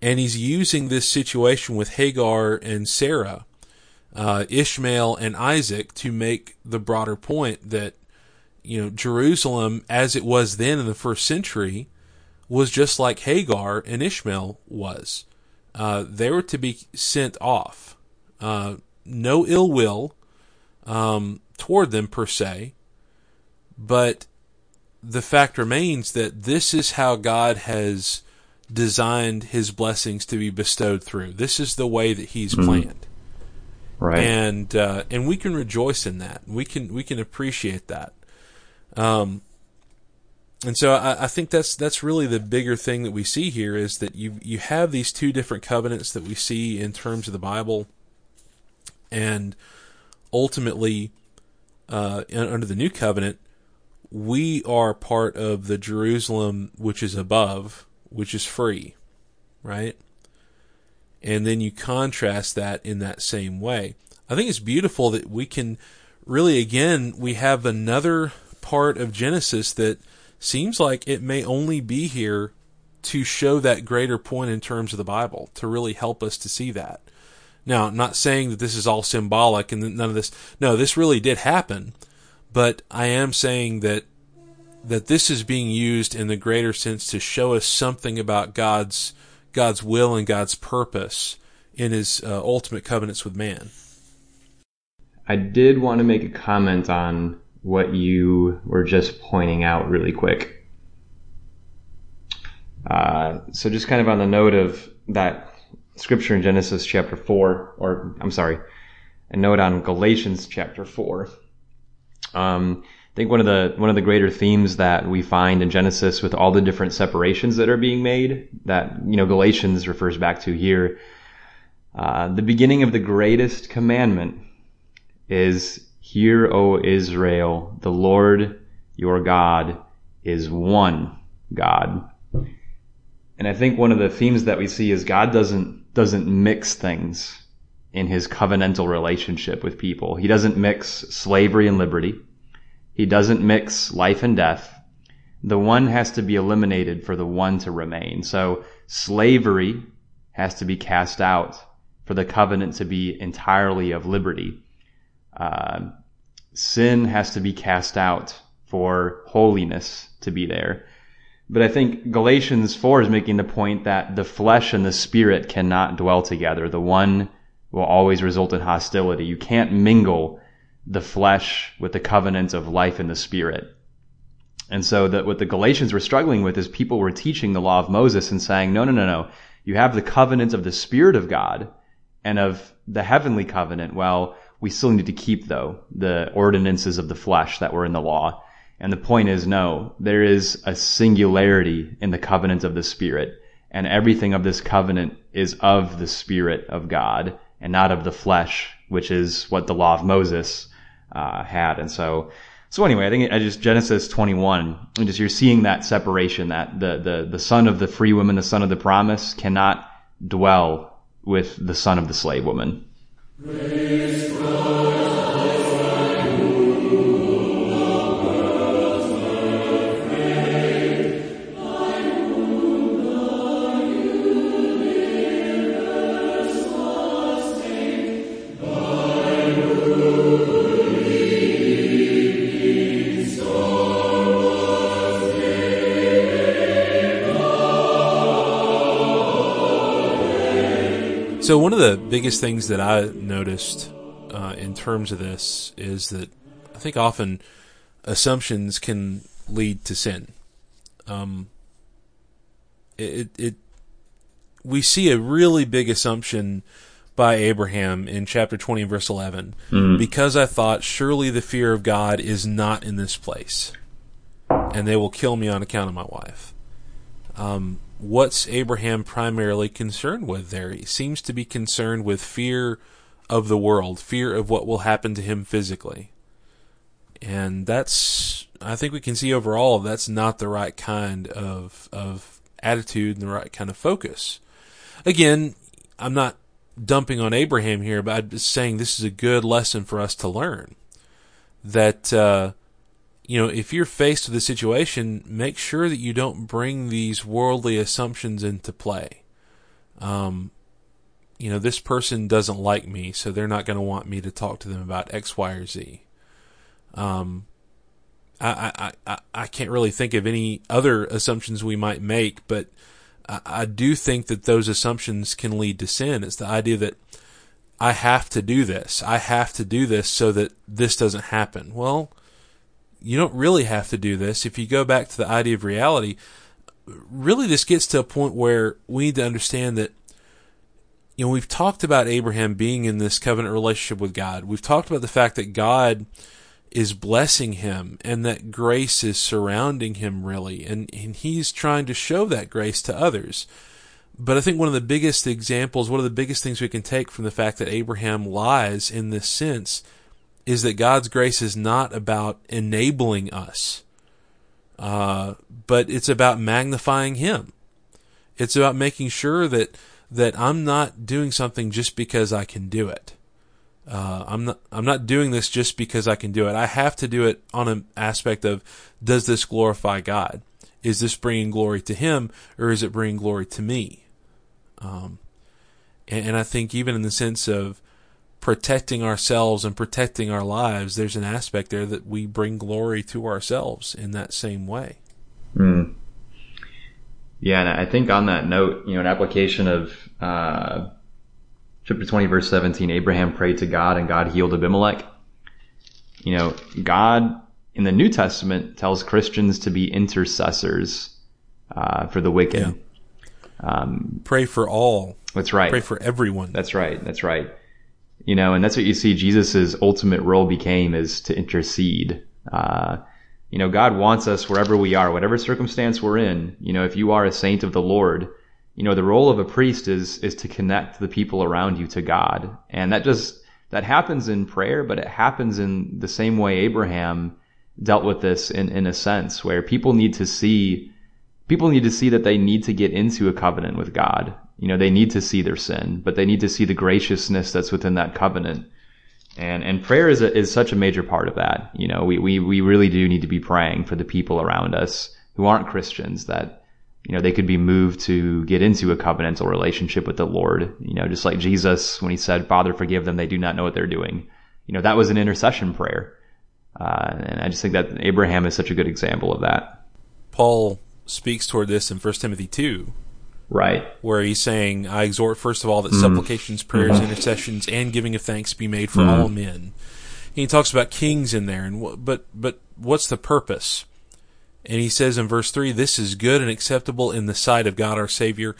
B: And he's using this situation with Hagar and Sarah, uh, Ishmael and Isaac to make the broader point that, you know, Jerusalem, as it was then in the first century, was just like Hagar and Ishmael was. Uh, they were to be sent off. Uh, no ill will um, toward them per se, but the fact remains that this is how God has designed his blessings to be bestowed through. This is the way that he's mm-hmm. planned.
A: Right.
B: And uh, and we can rejoice in that. We can we can appreciate that. Um and so I, I think that's that's really the bigger thing that we see here is that you you have these two different covenants that we see in terms of the Bible, and ultimately, uh, under the new covenant, we are part of the Jerusalem which is above, which is free, right? And then you contrast that in that same way. I think it's beautiful that we can really, again, we have another part of Genesis that seems like it may only be here to show that greater point in terms of the Bible, to really help us to see that. Now, I'm not saying that this is all symbolic and none of this. No, this really did happen. But I am saying that that this is being used in the greater sense to show us something about God's God's will and God's purpose in His uh, ultimate covenants with man.
A: I did want to make a comment on what you were just pointing out really quick. Uh, so just kind of on the note of that scripture in Genesis chapter 4, or I'm sorry, a note on Galatians chapter 4. Um, I think one of the one of the greater themes that we find in Genesis with all the different separations that are being made that you know Galatians refers back to here. Uh, the beginning of the greatest commandment is Hear, O Israel, the Lord your God is one God. And I think one of the themes that we see is God doesn't doesn't mix things in his covenantal relationship with people. He doesn't mix slavery and liberty. He doesn't mix life and death. The one has to be eliminated for the one to remain. So slavery has to be cast out for the covenant to be entirely of liberty. Uh, sin has to be cast out for holiness to be there. But I think Galatians 4 is making the point that the flesh and the spirit cannot dwell together. The one will always result in hostility. You can't mingle the flesh with the covenant of life in the spirit. And so that what the Galatians were struggling with is people were teaching the law of Moses and saying, no, no, no, no. You have the covenant of the Spirit of God and of the heavenly covenant. Well, we still need to keep though the ordinances of the flesh that were in the law. And the point is no, there is a singularity in the covenant of the Spirit and everything of this covenant is of the Spirit of God and not of the flesh, which is what the law of Moses uh, had. And so, so anyway, I think I just Genesis 21, and just you're seeing that separation that the the the son of the free woman, the son of the promise, cannot dwell with the son of the slave woman.
B: So one of the biggest things that I noticed uh, in terms of this is that I think often assumptions can lead to sin. Um, it, it we see a really big assumption by Abraham in chapter 20 verse 11 mm-hmm. because I thought surely the fear of God is not in this place and they will kill me on account of my wife. Um, what's Abraham primarily concerned with there? He seems to be concerned with fear of the world, fear of what will happen to him physically. And that's, I think we can see overall that's not the right kind of, of attitude and the right kind of focus. Again, I'm not dumping on Abraham here, but I'm just saying this is a good lesson for us to learn. That, uh, you know, if you're faced with a situation, make sure that you don't bring these worldly assumptions into play. Um, you know, this person doesn't like me, so they're not going to want me to talk to them about X, Y, or Z. Um, I, I, I, I can't really think of any other assumptions we might make, but I, I do think that those assumptions can lead to sin. It's the idea that I have to do this. I have to do this so that this doesn't happen. Well, you don't really have to do this. If you go back to the idea of reality, really this gets to a point where we need to understand that you know, we've talked about Abraham being in this covenant relationship with God. We've talked about the fact that God is blessing him and that grace is surrounding him really and, and he's trying to show that grace to others but i think one of the biggest examples one of the biggest things we can take from the fact that abraham lies in this sense is that god's grace is not about enabling us uh, but it's about magnifying him it's about making sure that that i'm not doing something just because i can do it uh, I'm not I'm not doing this just because I can do it. I have to do it on an aspect of does this glorify God? Is this bringing glory to Him or is it bringing glory to me? Um, and, and I think even in the sense of protecting ourselves and protecting our lives, there's an aspect there that we bring glory to ourselves in that same way.
A: Mm. Yeah, and I think on that note, you know, an application of uh, chapter 20 verse 17, Abraham prayed to God and God healed Abimelech. You know, God in the New Testament tells Christians to be intercessors uh, for the wicked. Yeah.
B: Um, Pray for all.
A: That's right.
B: Pray for everyone.
A: That's right. That's right. You know, and that's what you see Jesus's ultimate role became is to intercede. Uh, you know, God wants us wherever we are, whatever circumstance we're in. You know, if you are a saint of the Lord, you know, the role of a priest is, is to connect the people around you to God. And that just, that happens in prayer, but it happens in the same way Abraham dealt with this in, in a sense where people need to see, people need to see that they need to get into a covenant with God. You know, they need to see their sin, but they need to see the graciousness that's within that covenant. And, and prayer is, a, is such a major part of that. You know, we, we, we really do need to be praying for the people around us who aren't Christians that, you know, they could be moved to get into a covenantal relationship with the Lord. You know, just like Jesus when he said, Father, forgive them. They do not know what they're doing. You know, that was an intercession prayer. Uh, and I just think that Abraham is such a good example of that.
B: Paul speaks toward this in 1 Timothy 2.
A: Right.
B: Where he's saying, I exhort first of all that mm. supplications, prayers, mm-hmm. intercessions, and giving of thanks be made for mm. all men. he talks about kings in there, and but but what's the purpose? And he says in verse 3 This is good and acceptable in the sight of God our Savior,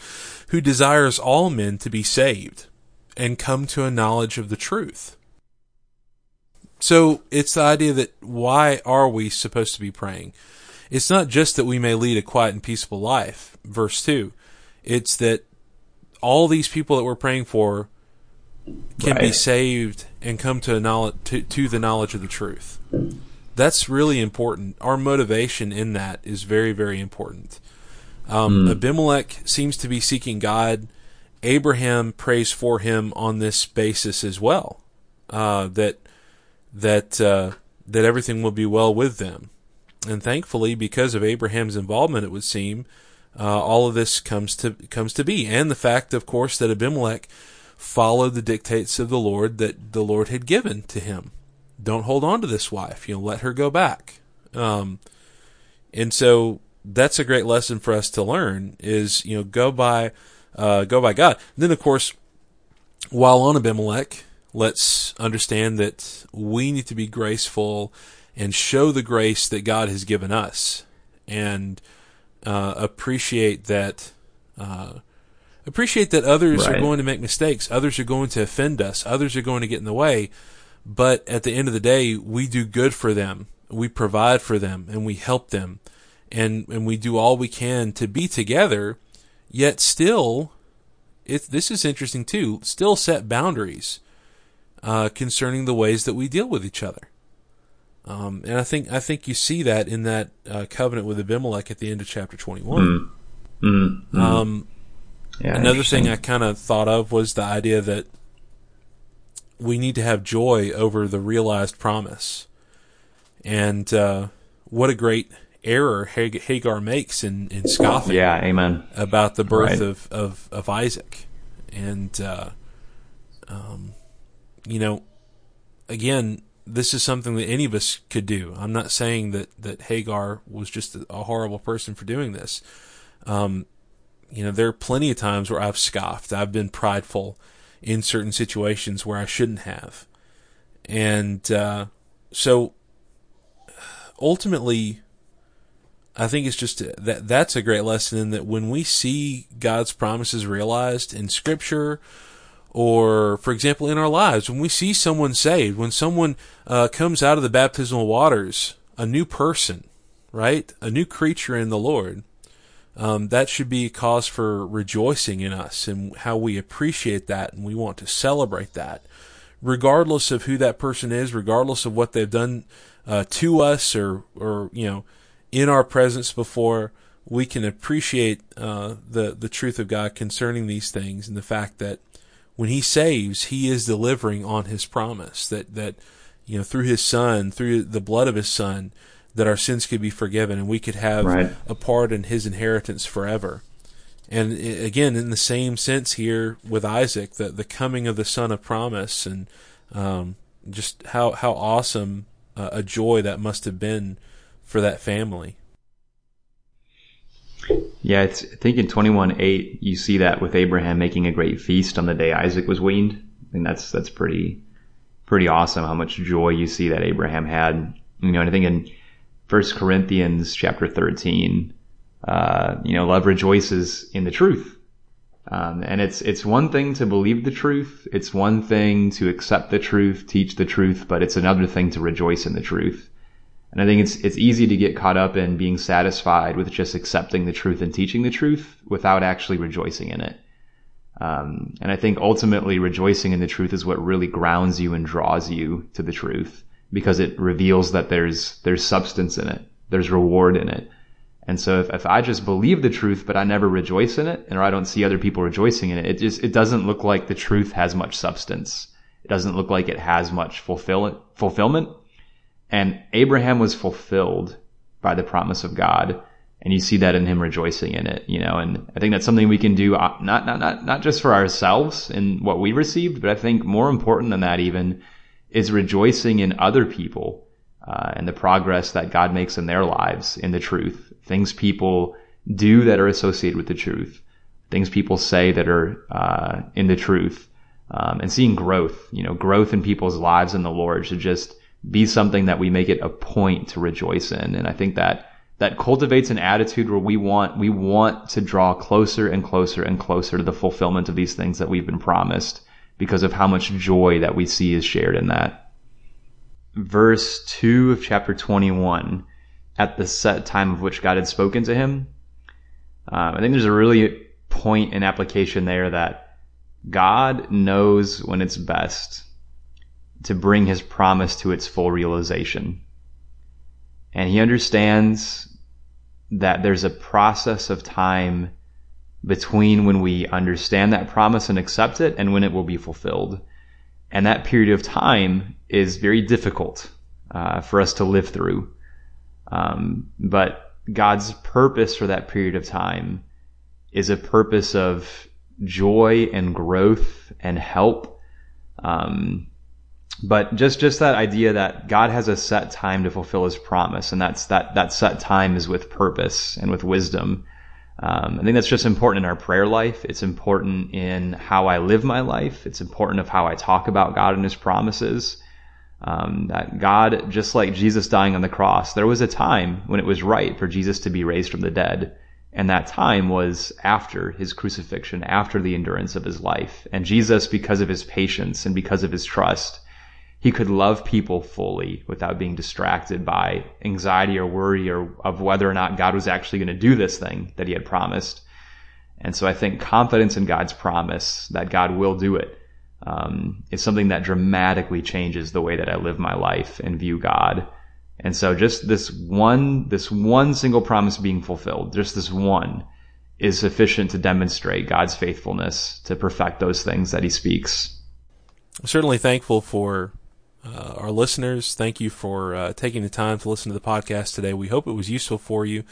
B: who desires all men to be saved and come to a knowledge of the truth. So it's the idea that why are we supposed to be praying? It's not just that we may lead a quiet and peaceful life, verse 2. It's that all these people that we're praying for can right. be saved and come to, knowledge, to, to the knowledge of the truth. That's really important. Our motivation in that is very, very important. Um, mm. Abimelech seems to be seeking God. Abraham prays for him on this basis as well. Uh, that that uh, that everything will be well with them, and thankfully, because of Abraham's involvement, it would seem uh, all of this comes to comes to be, and the fact, of course, that Abimelech followed the dictates of the Lord that the Lord had given to him don't hold on to this wife. You know, let her go back. Um, and so that's a great lesson for us to learn is, you know, go by, uh, go by God. And then of course, while on Abimelech, let's understand that we need to be graceful and show the grace that God has given us and, uh, appreciate that, uh, appreciate that others right. are going to make mistakes. Others are going to offend us. Others are going to get in the way. But at the end of the day, we do good for them. We provide for them and we help them and, and we do all we can to be together. Yet still, it, this is interesting too, still set boundaries, uh, concerning the ways that we deal with each other. Um, and I think I think you see that in that uh, covenant with Abimelech at the end of chapter 21.
A: Mm-hmm.
B: Um,
A: Yeah,
B: another thing. I kind of thought of was the idea that we need to have joy over the realized promise. And uh, what a great error Hagar makes in, in scoffing
A: Yeah, amen.
B: about the birth
A: Right.
B: of, of, of Isaac. And, uh, um, you know, again, this is something that any of us could do. I'm not saying that, that Hagar was just a, horrible person for doing this. Um, you know, there are plenty of times where I've scoffed. I've been prideful in certain situations where I shouldn't have. And, uh, so ultimately, I think it's just that that's a great lesson in that when we see God's promises realized in scripture or for example in our lives when we see someone saved when someone uh, comes out of the baptismal waters a new person right? A new creature in the lord um, that should be a cause for rejoicing in us and how we appreciate that and we want to celebrate that. Regardless of who that person is regardless of what they've done uh, to us or or you know in our presence before we can appreciate uh, the the truth of God concerning these things and the fact that when He saves, He is delivering on His promise that that you know through His Son, through the blood of His Son, that our sins could be forgiven and we could have
A: Right.
B: a part in His inheritance forever. And again, in the same sense here with Isaac, the the coming of the Son of Promise, and um, just how how awesome uh, a joy that must have been for that family.
A: Yeah, I think in 21:8 you see that with Abraham making a great feast on the day Isaac was weaned. Think that's that's pretty pretty awesome how much joy you see that Abraham had. You know, and I think in 1 Corinthians chapter 13, uh, you know, love rejoices in the truth. Um, and it's it's one thing to believe the truth, it's one thing to accept the truth, teach the truth, but it's another thing to rejoice in the truth. And I think it's it's easy to get caught up in being satisfied with just accepting the truth and teaching the truth without actually rejoicing in it. Um, and I think ultimately rejoicing in the truth is what really grounds you and draws you to the truth because it reveals that there's there's substance in it, there's reward in it. And so if, if I just believe the truth but I never rejoice in it, or I don't see other people rejoicing in it, it just it doesn't look like the truth has much substance. It doesn't look like it has much fulfill fulfillment. And Abraham was fulfilled by the promise of God. And you see that in him rejoicing in it, you know, and I think that's something we can do, uh, not, not, not, not just for ourselves and what we received, but I think more important than that even is rejoicing in other people, uh, and the progress that God makes in their lives in the truth. Things people do that are associated with the truth. Things people say that are, uh, in the truth. Um, and seeing growth, you know, growth in people's lives in the Lord should just be something that we make it a point to rejoice in. And I think that that cultivates an attitude where we want we want to draw closer and closer and closer to the fulfillment of these things that we've been promised because of how much joy that we see is shared in that. Verse 2 of chapter 21, at the set time of which God had spoken to him. Um, I think there's a really point in application there that God knows when it's best to bring his promise to its full realization. And he understands that there's a process of time between when we understand that promise and accept it and when it will be fulfilled. And that period of time is very difficult uh, for us to live through. Um, but God's purpose for that period of time is a purpose of joy and growth and help. Um, but just just that idea that God has a set time to fulfill His promise, and that's that that set time is with purpose and with wisdom. Um, I think that's just important in our prayer life. It's important in how I live my life. It's important of how I talk about God and His promises. Um, that God, just like Jesus dying on the cross, there was a time when it was right for Jesus to be raised from the dead. And that time was after his crucifixion, after the endurance of his life. And Jesus, because of his patience and because of his trust, he could love people fully without being distracted by anxiety or worry or of whether or not God was actually going to do this thing that he had promised. And so I think confidence in God's promise that God will do it um, is something that dramatically changes the way that I live my life and view God. And so just this one, this one single promise being fulfilled, just this one is sufficient to demonstrate God's faithfulness to perfect those things that he speaks.
B: I'm certainly thankful for uh, our listeners. Thank you for uh, taking the time to listen to the podcast today. We hope it was useful for you.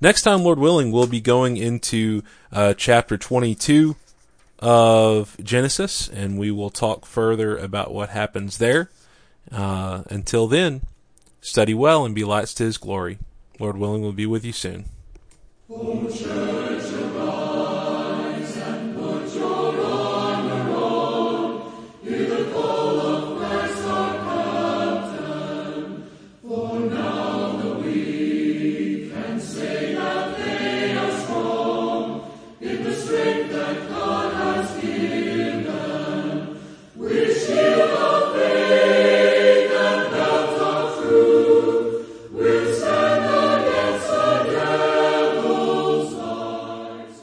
B: Next time, Lord willing, we'll be going into uh, chapter 22 of Genesis, and we will talk further about what happens there. Uh, until then, study well and be lights to His glory. Lord willing, we'll be with you soon.